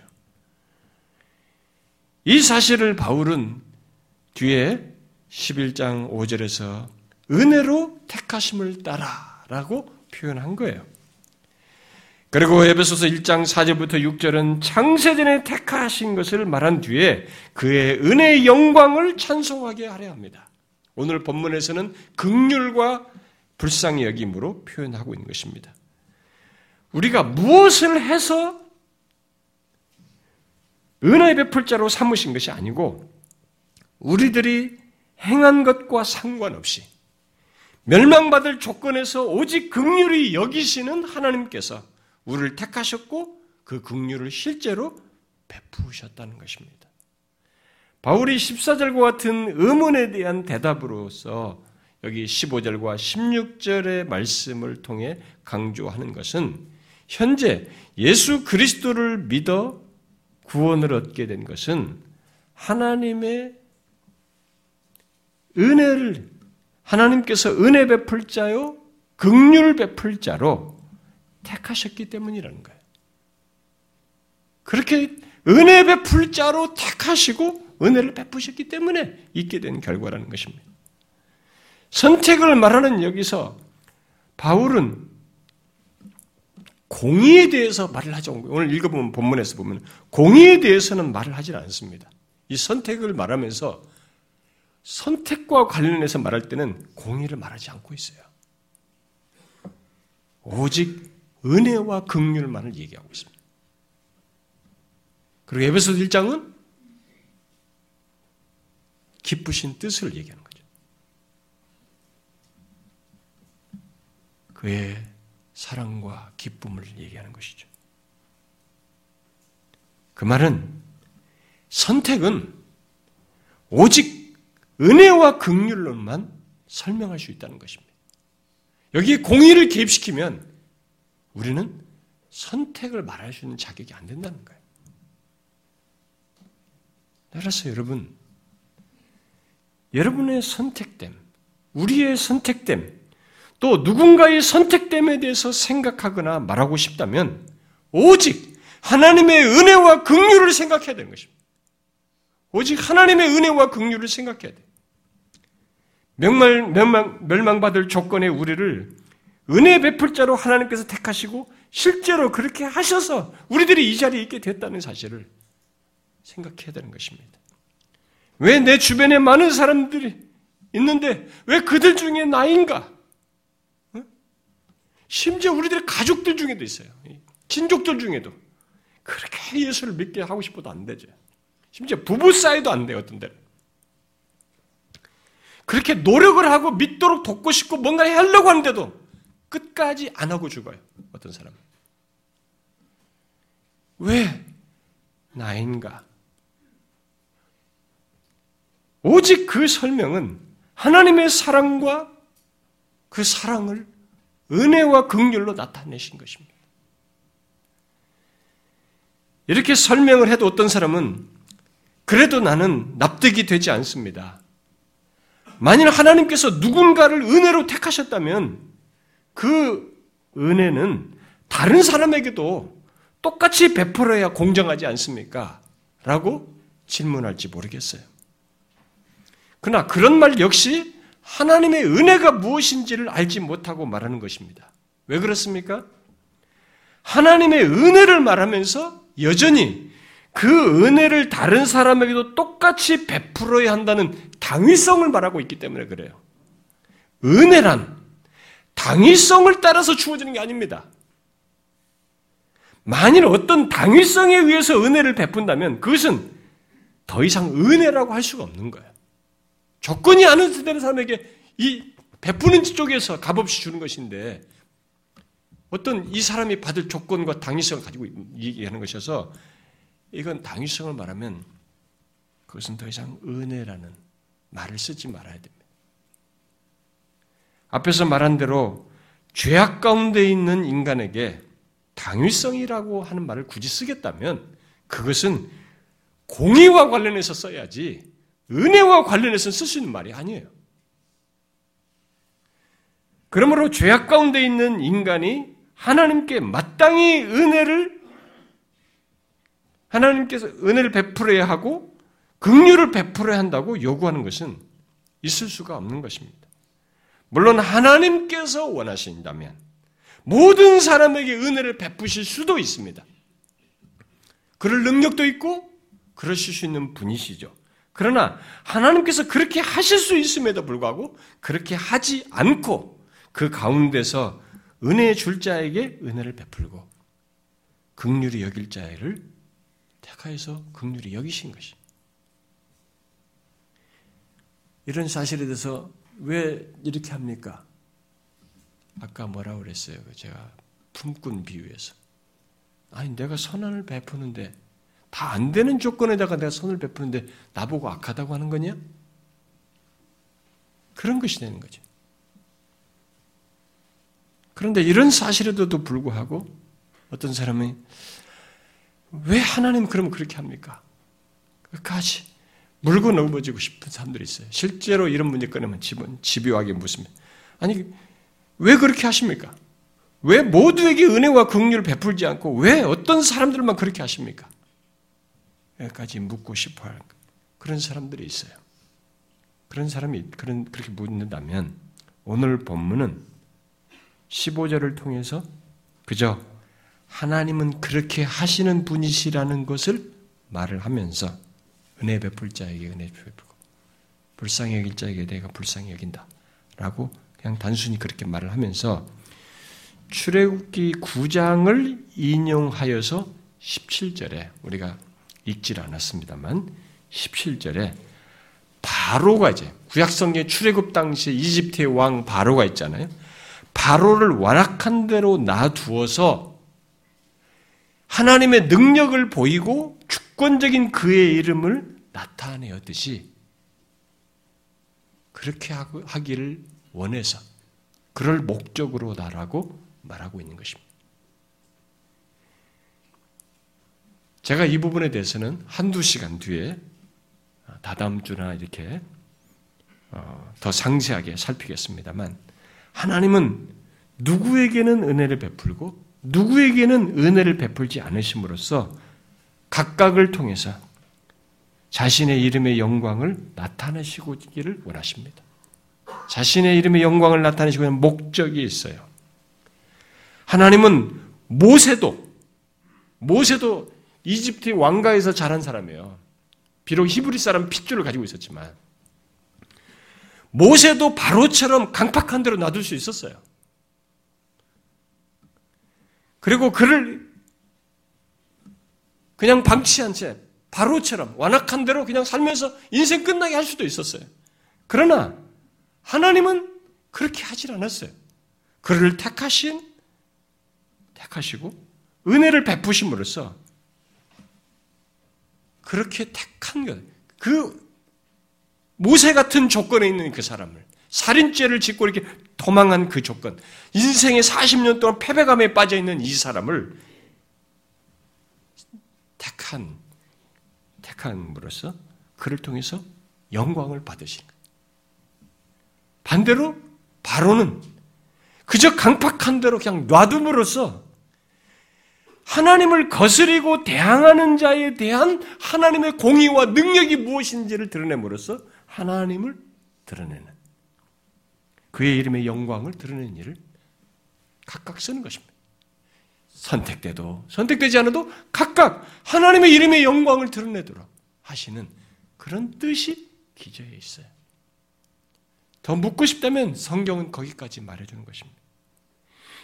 이 사실을 바울은 뒤에 11장 5절에서 은혜로 택하심을 따라라고 표현한 거예요. 그리고 에베소서 1장 4절부터 6절은 창세전에 택하신 것을 말한 뒤에 그의 은혜의 영광을 찬송하게 하려 합니다. 오늘 본문에서는 극률과 불쌍히 여김으로 표현하고 있는 것입니다. 우리가 무엇을 해서 은혜의 베풀자로 삼으신 것이 아니고 우리들이 행한 것과 상관없이 멸망받을 조건에서 오직 극률이 여기시는 하나님께서 우리를 택하셨고 그 긍휼을 실제로 베푸셨다는 것입니다. 바울이 14절과 같은 의문에 대한 대답으로서 여기 15절과 16절의 말씀을 통해 강조하는 것은 현재 예수 그리스도를 믿어 구원을 얻게 된 것은 하나님의 은혜를 하나님께서 은혜 베풀 자요 극률 베풀 자로 택하셨기 때문이라는 거예요. 그렇게 은혜 베풀 자로 택하시고 은혜를 베푸셨기 때문에 있게 된 결과라는 것입니다. 선택을 말하는 여기서 바울은 공의에 대해서 말을 하죠. 오늘 읽어보면 본문에서 보면 공의에 대해서는 말을 하지 않습니다. 이 선택을 말하면서 선택과 관련해서 말할 때는 공의를 말하지 않고 있어요. 오직 은혜와 긍휼만을 얘기하고 있습니다. 그리고 에베소 1장은 기쁘신 뜻을 얘기하는 거죠. 그의 사랑과 기쁨을 얘기하는 것이죠. 그 말은 선택은 오직 은혜와 긍휼로만 설명할 수 있다는 것입니다. 여기에 공의를 개입시키면 우리는 선택을 말할 수 있는 자격이 안 된다는 거예요. 따라서 여러분, 여러분의 선택됨, 우리의 선택됨, 또 누군가의 선택됨에 대해서 생각하거나 말하고 싶다면 오직 하나님의 은혜와 긍휼을 생각해야 되는 것입니다. 오직 하나님의 은혜와 긍휼을 생각해야 돼. 멸망, 멸망, 멸망받을 조건의 우리를 은혜 베풀 자로 하나님께서 택하시고 실제로 그렇게 하셔서 우리들이 이 자리에 있게 됐다는 사실을 생각해야 되는 것입니다. 왜 내 주변에 많은 사람들이 있는데 왜 그들 중에 나인가? 심지어 우리들의 가족들 중에도 있어요. 친족들 중에도 그렇게 예수를 믿게 하고 싶어도 안 되죠. 심지어 부부 사이도 안 돼요, 어떤 데는. 그렇게 노력을 하고 믿도록 돕고 싶고 뭔가 하려고 하는데도 끝까지 안 하고 죽어요. 어떤 사람은. 왜 나인가? 오직 그 설명은 하나님의 사랑과 그 사랑을 은혜와 극률로 나타내신 것입니다. 이렇게 설명을 해도 어떤 사람은 그래도 나는 납득이 되지 않습니다. 만일 하나님께서 누군가를 은혜로 택하셨다면 그 은혜는 다른 사람에게도 똑같이 베풀어야 공정하지 않습니까? 라고 질문할지 모르겠어요. 그러나 그런 말 역시 하나님의 은혜가 무엇인지를 알지 못하고 말하는 것입니다. 왜 그렇습니까? 하나님의 은혜를 말하면서 여전히 그 은혜를 다른 사람에게도 똑같이 베풀어야 한다는 당위성을 말하고 있기 때문에 그래요. 은혜란 당위성을 따라서 주어지는 게 아닙니다. 만일 어떤 당위성에 의해서 은혜를 베푼다면 그것은 더 이상 은혜라고 할 수가 없는 거예요. 조건이 아는 되는 사람에게 이 베푸는 쪽에서 값없이 주는 것인데 어떤 이 사람이 받을 조건과 당위성을 가지고 얘기하는 것이어서 이건 당위성을 말하면 그것은 더 이상 은혜라는 말을 쓰지 말아야 됩니다. 앞에서 말한 대로 죄악 가운데 있는 인간에게 당위성이라고 하는 말을 굳이 쓰겠다면 그것은 공의와 관련해서 써야지 은혜와 관련해서 쓸 수 있는 말이 아니에요. 그러므로 죄악 가운데 있는 인간이 하나님께 마땅히 은혜를 하나님께서 은혜를 베풀어야 하고 긍휼을 베풀어야 한다고 요구하는 것은 있을 수가 없는 것입니다. 물론 하나님께서 원하신다면 모든 사람에게 은혜를 베푸실 수도 있습니다. 그럴 능력도 있고 그러실 수 있는 분이시죠. 그러나 하나님께서 그렇게 하실 수 있음에도 불구하고 그렇게 하지 않고 그 가운데서 은혜 줄 자에게 은혜를 베풀고 극률이 여길 자를 택하여서 극률이 여기신 것이. 이런 사실에 대해서 왜 이렇게 합니까? 아까 뭐라고 그랬어요? 그 제가 품꾼 비유에서. 아니, 내가 선언을 베푸는데, 다 안 되는 조건에다가 내가 선을 베푸는데, 나보고 악하다고 하는 거냐? 그런 것이 되는 거죠. 그런데 이런 사실에도 불구하고, 어떤 사람이, 왜 하나님 그러면 그렇게 합니까? 끝까지 물고 넘어지고 싶은 사람들이 있어요. 실제로 이런 문제 꺼내면 집은 집요하게 묻습니다. 아니 왜 그렇게 하십니까? 왜 모두에게 은혜와 긍휼을 베풀지 않고 왜 어떤 사람들만 그렇게 하십니까? 여기까지 묻고 싶어 하는 그런 사람들이 있어요. 그런 사람이 그런 그렇게 묻는다면 오늘 본문은 15절을 통해서 그저 하나님은 그렇게 하시는 분이시라는 것을 말을 하면서 은혜 베풀 자에게 은혜 베풀고 불쌍히 여길 자에게 내가 불쌍히 여긴다. 라고 그냥 단순히 그렇게 말을 하면서 출애굽기 9장을 인용하여서 17절에 우리가 읽질 않았습니다만 17절에 바로가 이제 구약성경 출애굽 당시 이집트의 왕 바로가 있잖아요. 바로를 완악한 대로 놔두어서 하나님의 능력을 보이고 주권적인 그의 이름을 나타내었듯이 그렇게 하기를 원해서 그럴 목적으로다라고 말하고 있는 것입니다. 제가 이 부분에 대해서는 한두 시간 뒤에 다다음 주나 이렇게 어, 더 상세하게 살피겠습니다만 하나님은 누구에게는 은혜를 베풀고 누구에게는 은혜를 베풀지 않으심으로써 각각을 통해서 자신의 이름의 영광을 나타내시기를 원하십니다. 자신의 이름의 영광을 나타내시고 있는 목적이 있어요. 하나님은 모세도 모세도 이집트 왕가에서 자란 사람이에요. 비록 히브리 사람 핏줄을 가지고 있었지만 모세도 바로처럼 강팍한 대로 놔둘 수 있었어요. 그리고 그를 그냥 방치한 채 바로처럼 완악한 대로 그냥 살면서 인생 끝나게 할 수도 있었어요. 그러나 하나님은 그렇게 하질 않았어요. 그를 택하신 택하시고 은혜를 베푸심으로써 그렇게 택한 것. 그 모세 같은 조건에 있는 그 사람을 살인죄를 짓고 이렇게 도망한 그 조건, 인생의 40년 동안 패배감에 빠져 있는 이 사람을 택한 택함으로써 그를 통해서 영광을 받으신 거예요. 반대로 바로는 그저 강팍한 대로 그냥 놔둠으로써 하나님을 거스리고 대항하는 자에 대한 하나님의 공의와 능력이 무엇인지를 드러냄으로써 하나님을 드러내는 그의 이름의 영광을 드러내는 일을 각각 쓰는 것입니다. 선택돼도 선택되지 않아도 각각 하나님의 이름의 영광을 드러내도록 하시는 그런 뜻이 기저에 있어요. 더 묻고 싶다면 성경은 거기까지 말해주는 것입니다.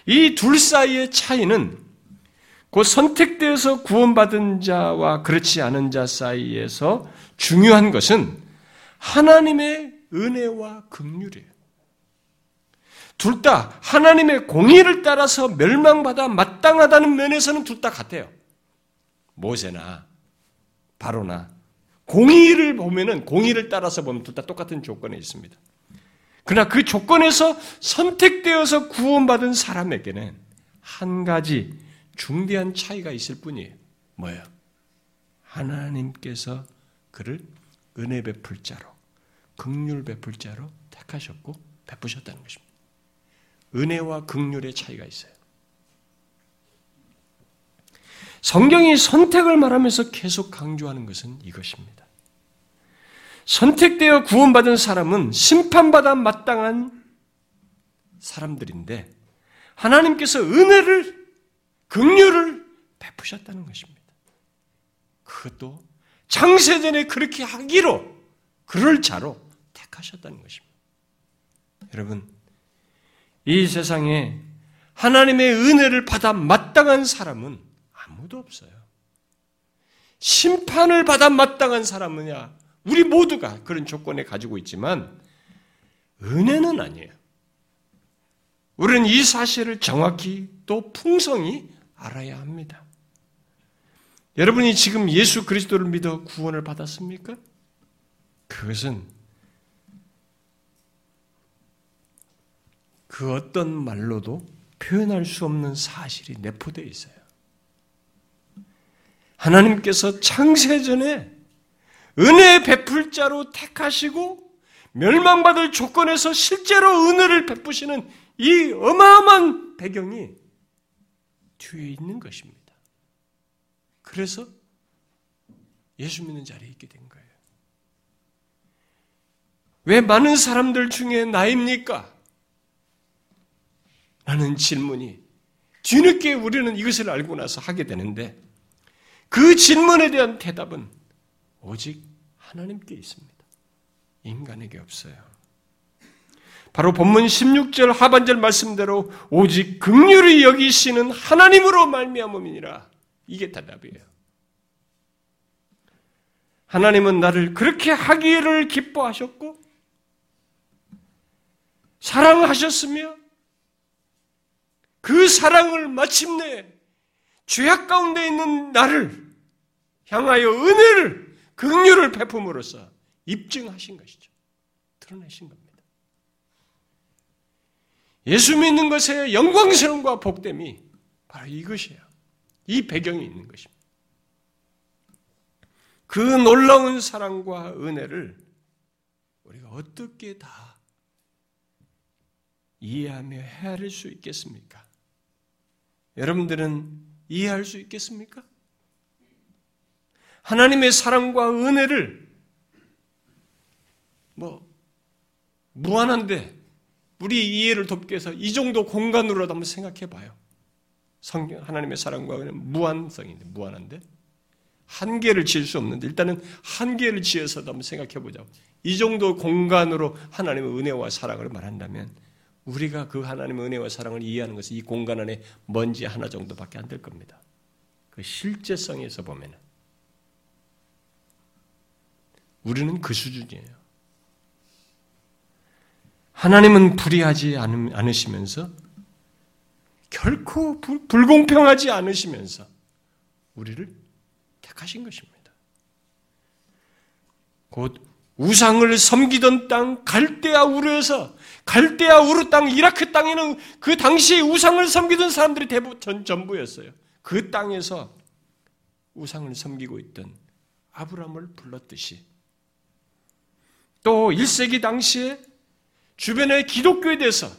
이 둘 사이의 차이는 곧 선택되어서 구원받은 자와 그렇지 않은 자 사이에서 중요한 것은 하나님의 은혜와 긍휼이에요. 둘 다 하나님의 공의를 따라서 멸망받아 마땅하다는 면에서는 둘 다 같아요. 모세나 바로나 공의를 보면은 공의를 따라서 보면 둘 다 똑같은 조건에 있습니다. 그러나 그 조건에서 선택되어서 구원받은 사람에게는 한 가지 중대한 차이가 있을 뿐이에요. 뭐예요? 하나님께서 그를 은혜 베풀 자로 극률 베풀 자로 택하셨고 베푸셨다는 것입니다. 은혜와 극률의 차이가 있어요. 성경이 선택을 말하면서 계속 강조하는 것은 이것입니다. 선택되어 구원받은 사람은 심판받아 마땅한 사람들인데 하나님께서 은혜를 긍휼을 베푸셨다는 것입니다. 그것도 창세전에 그렇게 하기로 그럴 자로 택하셨다는 것입니다. 여러분, 이 세상에 하나님의 은혜를 받아 마땅한 사람은 아무도 없어요. 심판을 받아 마땅한 사람은야, 우리 모두가 그런 조건에 가지고 있지만, 은혜는 아니에요. 우리는 이 사실을 정확히 또 풍성히 알아야 합니다. 여러분이 지금 예수 그리스도를 믿어 구원을 받았습니까? 그것은 그 어떤 말로도 표현할 수 없는 사실이 내포되어 있어요. 하나님께서 창세전에 은혜 베풀 자로 택하시고 멸망받을 조건에서 실제로 은혜를 베푸시는 이 어마어마한 배경이 뒤에 있는 것입니다. 그래서 예수 믿는 자리에 있게 된 거예요. 왜 많은 사람들 중에 나입니까? 라는 질문이 뒤늦게 우리는 이것을 알고 나서 하게 되는데 그 질문에 대한 대답은 오직 하나님께 있습니다. 인간에게 없어요. 바로 본문 16절 하반절 말씀대로 오직 극률이 여기시는 하나님으로 말미암음이니라. 이게 대답이에요. 하나님은 나를 그렇게 하기를 기뻐하셨고 사랑하셨으며 그 사랑을 마침내 죄악 가운데 있는 나를 향하여 은혜를 긍휼을 베품으로써 입증하신 것이죠. 드러내신 겁니다. 예수 믿는 것의 영광스러움과 복됨이 바로 이것이에요. 이 배경이 있는 것입니다. 그 놀라운 사랑과 은혜를 우리가 어떻게 다 이해하며 헤아릴 수 있겠습니까? 여러분들은 이해할 수 있겠습니까? 하나님의 사랑과 은혜를 뭐 무한한데 우리 이해를 돕기 위해서 이 정도 공간으로도 한번 생각해 봐요. 성경 하나님의 사랑과 무한성인데 무한한데 한계를 지을 수 없는데 일단은 한계를 지어서도 한번 생각해 보자고. 이 정도 공간으로 하나님의 은혜와 사랑을 말한다면 우리가 그 하나님의 은혜와 사랑을 이해하는 것은 이 공간 안에 먼지 하나 정도밖에 안 될 겁니다. 그 실제성에서 보면은 우리는 그 수준이에요. 하나님은 불의하지 않으시면서 결코 불공평하지 않으시면서 우리를 택하신 것입니다. 곧 우상을 섬기던 땅 갈대아 우르에서 갈대아 우르 땅 이라크 땅에는 그 당시에 우상을 섬기던 사람들이 대부분 전, 전부였어요. 그 땅에서 우상을 섬기고 있던 아브라함을 불렀듯이 또 1세기 당시에 주변의 기독교에 대해서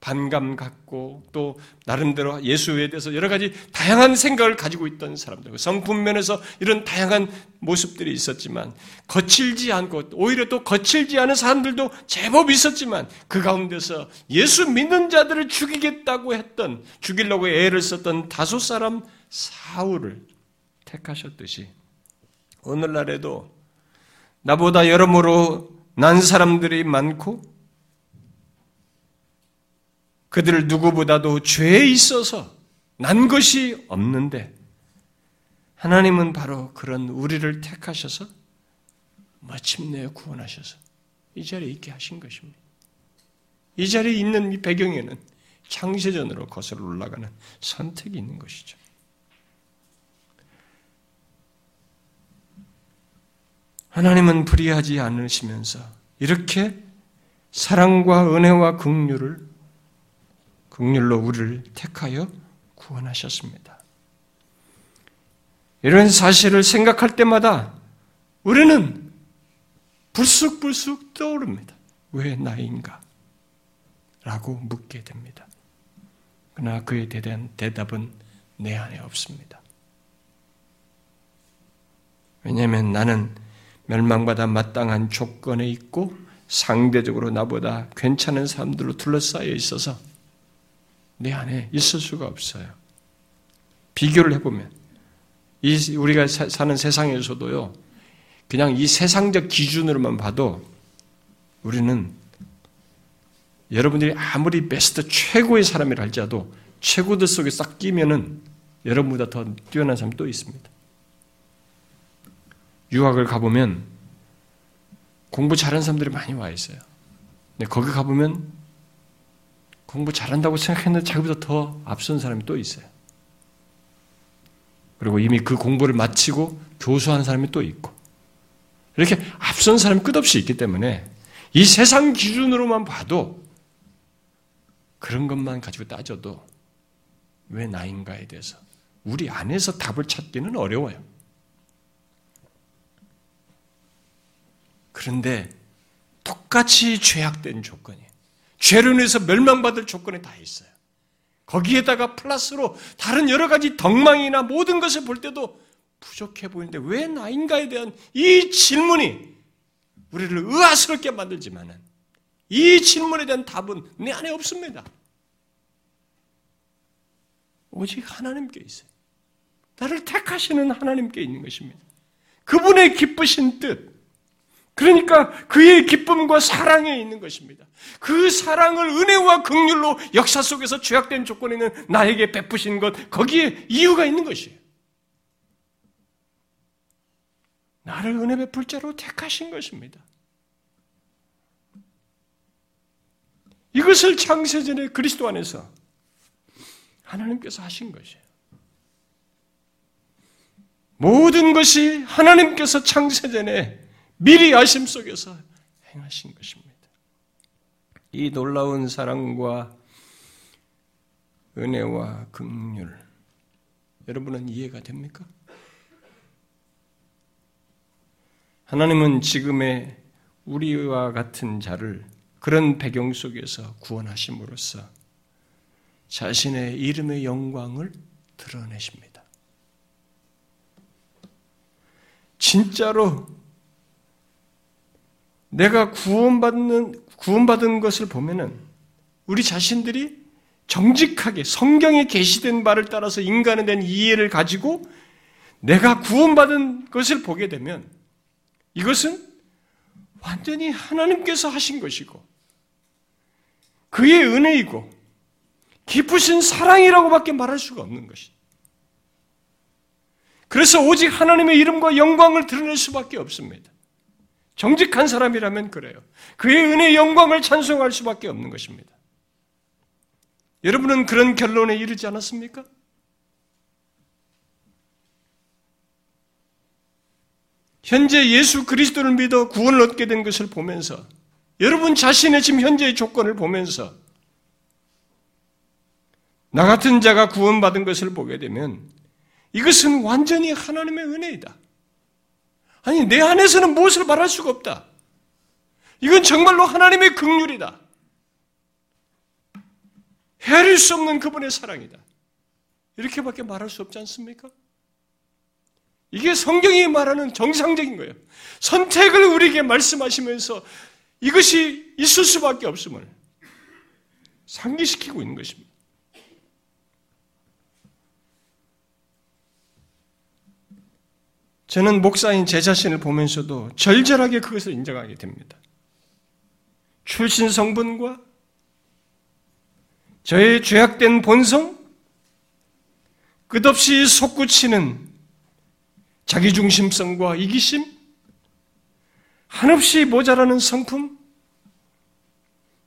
반감 갖고 또 나름대로 예수에 대해서 여러 가지 다양한 생각을 가지고 있던 사람들, 성품 면에서 이런 다양한 모습들이 있었지만 거칠지 않고 오히려 또 거칠지 않은 사람들도 제법 있었지만 그 가운데서 예수 믿는 자들을 죽이겠다고 했던 죽이려고 애를 썼던 다섯 사람 사울을 택하셨듯이 오늘날에도 나보다 여러모로 난 사람들이 많고 그들 누구보다도 죄에 있어서 난 것이 없는데 하나님은 바로 그런 우리를 택하셔서 마침내 구원하셔서 이 자리에 있게 하신 것입니다. 이 자리에 있는 이 배경에는 창세전으로 거슬러 올라가는 선택이 있는 것이죠. 하나님은 불의하지 않으시면서 이렇게 사랑과 은혜와 긍휼을 극률로 우리를 택하여 구원하셨습니다. 이런 사실을 생각할 때마다 우리는 불쑥불쑥 떠오릅니다. 왜 나인가? 라고 묻게 됩니다. 그러나 그에 대한 대답은 내 안에 없습니다. 왜냐하면 나는 멸망받아 마땅한 조건에 있고 상대적으로 나보다 괜찮은 사람들로 둘러싸여 있어서 내 안에 있을 수가 없어요. 비교를 해보면 이 우리가 사는 세상에서도요. 그냥 이 세상적 기준으로만 봐도 우리는 여러분들이 아무리 베스트 최고의 사람이라 할지라도 최고들 속에 싹 끼면은 여러분보다 더 뛰어난 사람이 또 있습니다. 유학을 가보면 공부 잘하는 사람들이 많이 와 있어요. 근데 거기 가보면 공부 잘한다고 생각했는데 자기보다 더 앞선 사람이 또 있어요. 그리고 이미 그 공부를 마치고 교수하는 사람이 또 있고. 이렇게 앞선 사람이 끝없이 있기 때문에 이 세상 기준으로만 봐도 그런 것만 가지고 따져도 왜 나인가에 대해서 우리 안에서 답을 찾기는 어려워요. 그런데 똑같이 죄악된 조건이 죄로 인해서 멸망받을 조건이 다 있어요. 거기에다가 플러스로 다른 여러 가지 덕망이나 모든 것을 볼 때도 부족해 보이는데 왜 나인가에 대한 이 질문이 우리를 의아스럽게 만들지만은 이 질문에 대한 답은 내 안에 없습니다. 오직 하나님께 있어요. 나를 택하시는 하나님께 있는 것입니다. 그분의 기쁘신 뜻, 그러니까 그의 기쁨과 사랑에 있는 것입니다. 그 사랑을 은혜와 극률로 역사 속에서 죄악된 조건에 있는 나에게 베푸신 것, 거기에 이유가 있는 것이에요. 나를 은혜 베풀 자로 택하신 것입니다. 이것을 창세전에 그리스도 안에서 하나님께서 하신 것이에요. 모든 것이 하나님께서 창세전에 미리 아심 속에서 행하신 것입니다. 이 놀라운 사랑과 은혜와 긍휼 여러분은 이해가 됩니까? 하나님은 지금의 우리와 같은 자를 그런 배경 속에서 구원하심으로써 자신의 이름의 영광을 드러내십니다. 진짜로 내가 구원받는, 구원받은 것을 보면은 우리 자신들이 정직하게 성경에 게시된 바를 따라서 인간에 대한 이해를 가지고 내가 구원받은 것을 보게 되면 이것은 완전히 하나님께서 하신 것이고 그의 은혜이고 깊으신 사랑이라고밖에 말할 수가 없는 것이. 그래서 오직 하나님의 이름과 영광을 드러낼 수밖에 없습니다. 정직한 사람이라면 그래요. 그의 은혜의 영광을 찬송할 수밖에 없는 것입니다. 여러분은 그런 결론에 이르지 않았습니까? 현재 예수 그리스도를 믿어 구원을 얻게 된 것을 보면서 여러분 자신의 지금 현재의 조건을 보면서 나 같은 자가 구원받은 것을 보게 되면 이것은 완전히 하나님의 은혜이다. 아니, 내 안에서는 무엇을 말할 수가 없다. 이건 정말로 하나님의 극률이다. 헤아릴 수 없는 그분의 사랑이다. 이렇게밖에 말할 수 없지 않습니까? 이게 성경이 말하는 정상적인 거예요. 선택을 우리에게 말씀하시면서 이것이 있을 수밖에 없음을 상기시키고 있는 것입니다. 저는 목사인 제 자신을 보면서도 절절하게 그것을 인정하게 됩니다. 출신 성분과 저의 죄악된 본성, 끝없이 솟구치는 자기중심성과 이기심, 한없이 모자라는 성품,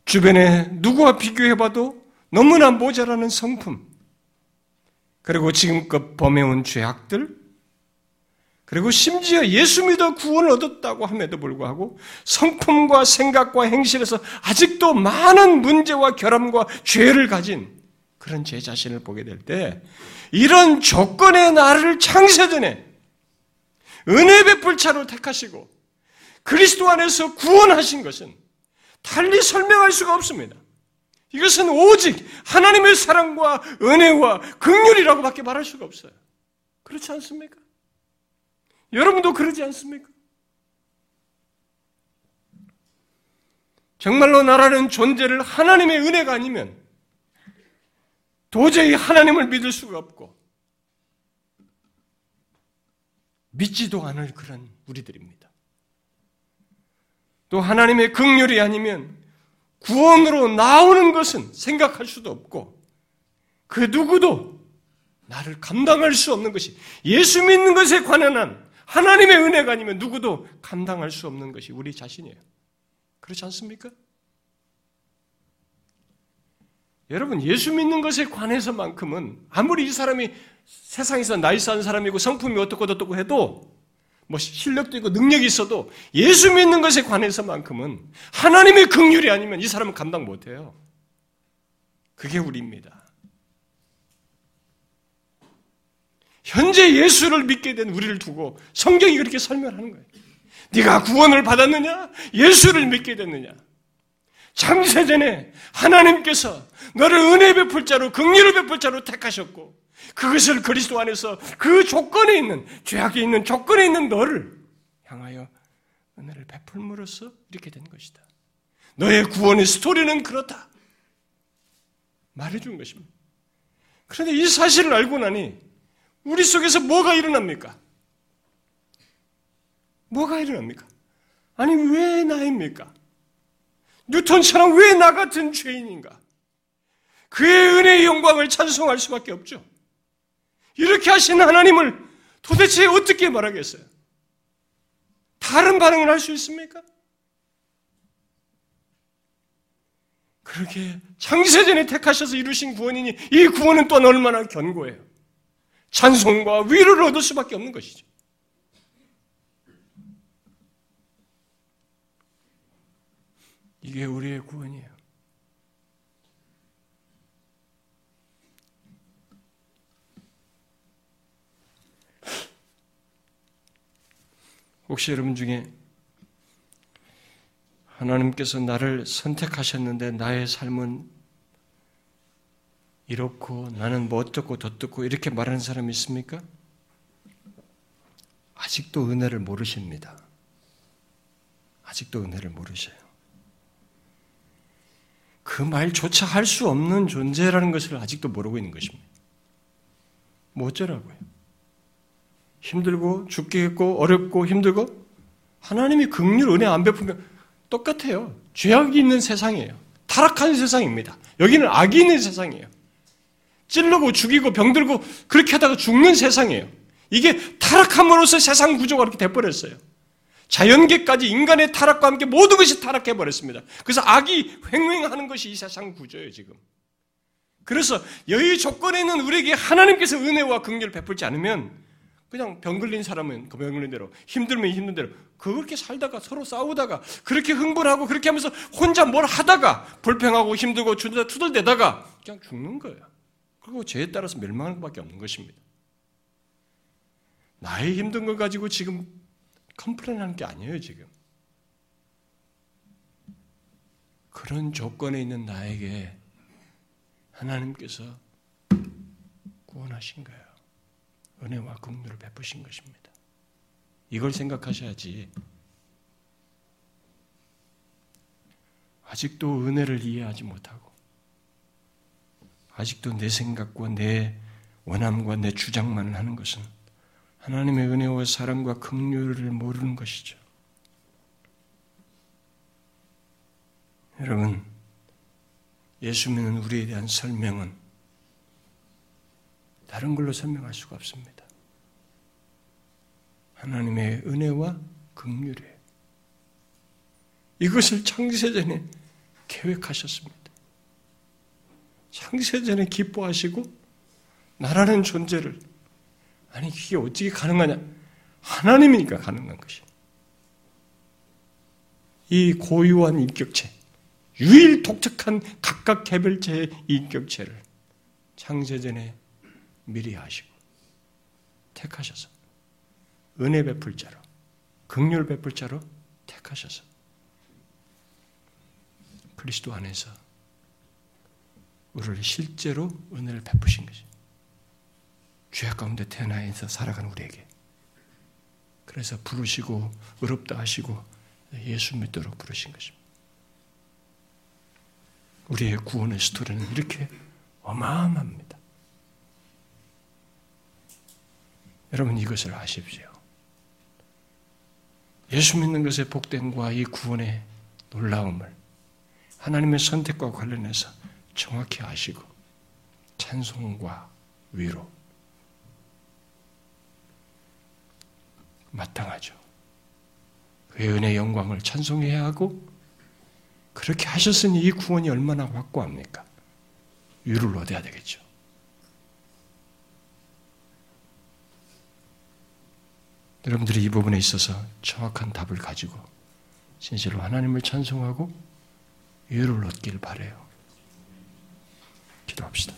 주변에 누구와 비교해봐도 너무나 모자라는 성품, 그리고 지금껏 범해온 죄악들, 그리고 심지어 예수 믿어 구원을 얻었다고 함에도 불구하고 성품과 생각과 행실에서 아직도 많은 문제와 결함과 죄를 가진 그런 제 자신을 보게 될 때 이런 조건의 나를 창세전에 은혜 베풀 차로 택하시고 그리스도 안에서 구원하신 것은 달리 설명할 수가 없습니다. 이것은 오직 하나님의 사랑과 은혜와 극률이라고밖에 말할 수가 없어요. 그렇지 않습니까? 여러분도 그러지 않습니까? 정말로 나라는 존재를 하나님의 은혜가 아니면 도저히 하나님을 믿을 수가 없고 믿지도 않을 그런 우리들입니다. 또 하나님의 극률이 아니면 구원으로 나오는 것은 생각할 수도 없고 그 누구도 나를 감당할 수 없는 것이 예수 믿는 것에 관한 한 하나님의 은혜가 아니면 누구도 감당할 수 없는 것이 우리 자신이에요. 그렇지 않습니까? 여러분, 예수 믿는 것에 관해서만큼은 아무리 이 사람이 세상에서 나이스한 사람이고 성품이 어떻고 어떻고 해도 뭐 실력도 있고 능력이 있어도 예수 믿는 것에 관해서만큼은 하나님의 긍휼이 아니면 이 사람은 감당 못해요. 그게 우리입니다. 현재 예수를 믿게 된 우리를 두고 성경이 그렇게 설명하는 거예요. 네가 구원을 받았느냐? 예수를 믿게 됐느냐? 창세전에 하나님께서 너를 은혜 베풀 자로 긍휼을 베풀 자로 택하셨고 그것을 그리스도 안에서 그 조건에 있는 죄악에 있는 조건에 있는 너를 향하여 은혜를 베풀므로써 이렇게 된 것이다. 너의 구원의 스토리는 그렇다. 말해준 것입니다. 그런데 이 사실을 알고 나니 우리 속에서 뭐가 일어납니까? 뭐가 일어납니까? 아니, 왜 나입니까? 뉴턴처럼 왜 나 같은 죄인인가? 그의 은혜의 영광을 찬송할 수밖에 없죠. 이렇게 하신 하나님을 도대체 어떻게 말하겠어요? 다른 반응을 할 수 있습니까? 그렇게 창세전에 택하셔서 이루신 구원이니 이 구원은 또한 얼마나 견고해요. 찬송과 위로를 얻을 수밖에 없는 것이죠. 이게 우리의 구원이에요. 혹시 여러분 중에 하나님께서 나를 선택하셨는데 나의 삶은 이렇고 나는 뭐 어떻고 저떻고 이렇게 말하는 사람이 있습니까? 아직도 은혜를 모르십니다. 아직도 은혜를 모르셔요. 그 말조차 할 수 없는 존재라는 것을 아직도 모르고 있는 것입니다. 뭐 어쩌라고요? 힘들고 죽겠고 어렵고 힘들고 하나님이 극률 은혜 안 베푸면 똑같아요. 죄악이 있는 세상이에요. 타락한 세상입니다. 여기는 악이 있는 세상이에요. 찔르고 죽이고 병들고 그렇게 하다가 죽는 세상이에요. 이게 타락함으로써 세상 구조가 그렇게 돼버렸어요. 자연계까지 인간의 타락과 함께 모든 것이 타락해버렸습니다. 그래서 악이 횡행하는 것이 이 세상 구조예요, 지금. 그래서 여의 조건에 있는 우리에게 하나님께서 은혜와 긍휼을 베풀지 않으면 그냥 병 걸린 사람은 그 병 걸린 대로 힘들면 힘든 대로 그렇게 살다가 서로 싸우다가 그렇게 흥분하고 그렇게 하면서 혼자 뭘 하다가 불평하고 힘들고 주다 투덜대다가 그냥 죽는 거예요. 그리고 죄에 따라서 멸망하는 것밖에 없는 것입니다. 나의 힘든 걸 가지고 지금 컴플레인하는 게 아니에요 지금. 그런 조건에 있는 나에게 하나님께서 구원하신 거예요. 은혜와 긍휼을 베푸신 것입니다. 이걸 생각하셔야지. 아직도 은혜를 이해하지 못하고, 아직도 내 생각과 내 원함과 내 주장만을 하는 것은 하나님의 은혜와 사랑과 긍휼을 모르는 것이죠. 여러분, 예수 믿는 우리에 대한 설명은 다른 걸로 설명할 수가 없습니다. 하나님의 은혜와 긍휼이에요. 이것을 창세전에 계획하셨습니다. 창세전에 기뻐하시고 나라는 존재를 아니 그게 어떻게 가능하냐? 하나님이니까 가능한 것이. 이 고유한 인격체, 유일 독특한 각각 개별체의 인격체를 창세전에 미리 하시고 택하셔서 은혜 베풀 자로 극률 베풀 자로 택하셔서 그리스도 안에서 우리를 실제로 은혜를 베푸신 것이 죄악 가운데 태어나서 살아가는 우리에게 그래서 부르시고 의롭다 하시고 예수 믿도록 부르신 것입니다. 우리의 구원의 스토리는 이렇게 어마어마합니다. 여러분 이것을 아십시오. 예수 믿는 것의 복됨과 이 구원의 놀라움을 하나님의 선택과 관련해서 정확히 아시고 찬송과 위로 마땅하죠. 그의 은혜 영광을 찬송해야 하고 그렇게 하셨으니 이 구원이 얼마나 확고합니까? 위를 얻어야 되겠죠. 여러분들이 이 부분에 있어서 정확한 답을 가지고 진실로 하나님을 찬송하고 위를 얻길 바래요. 기도합시다.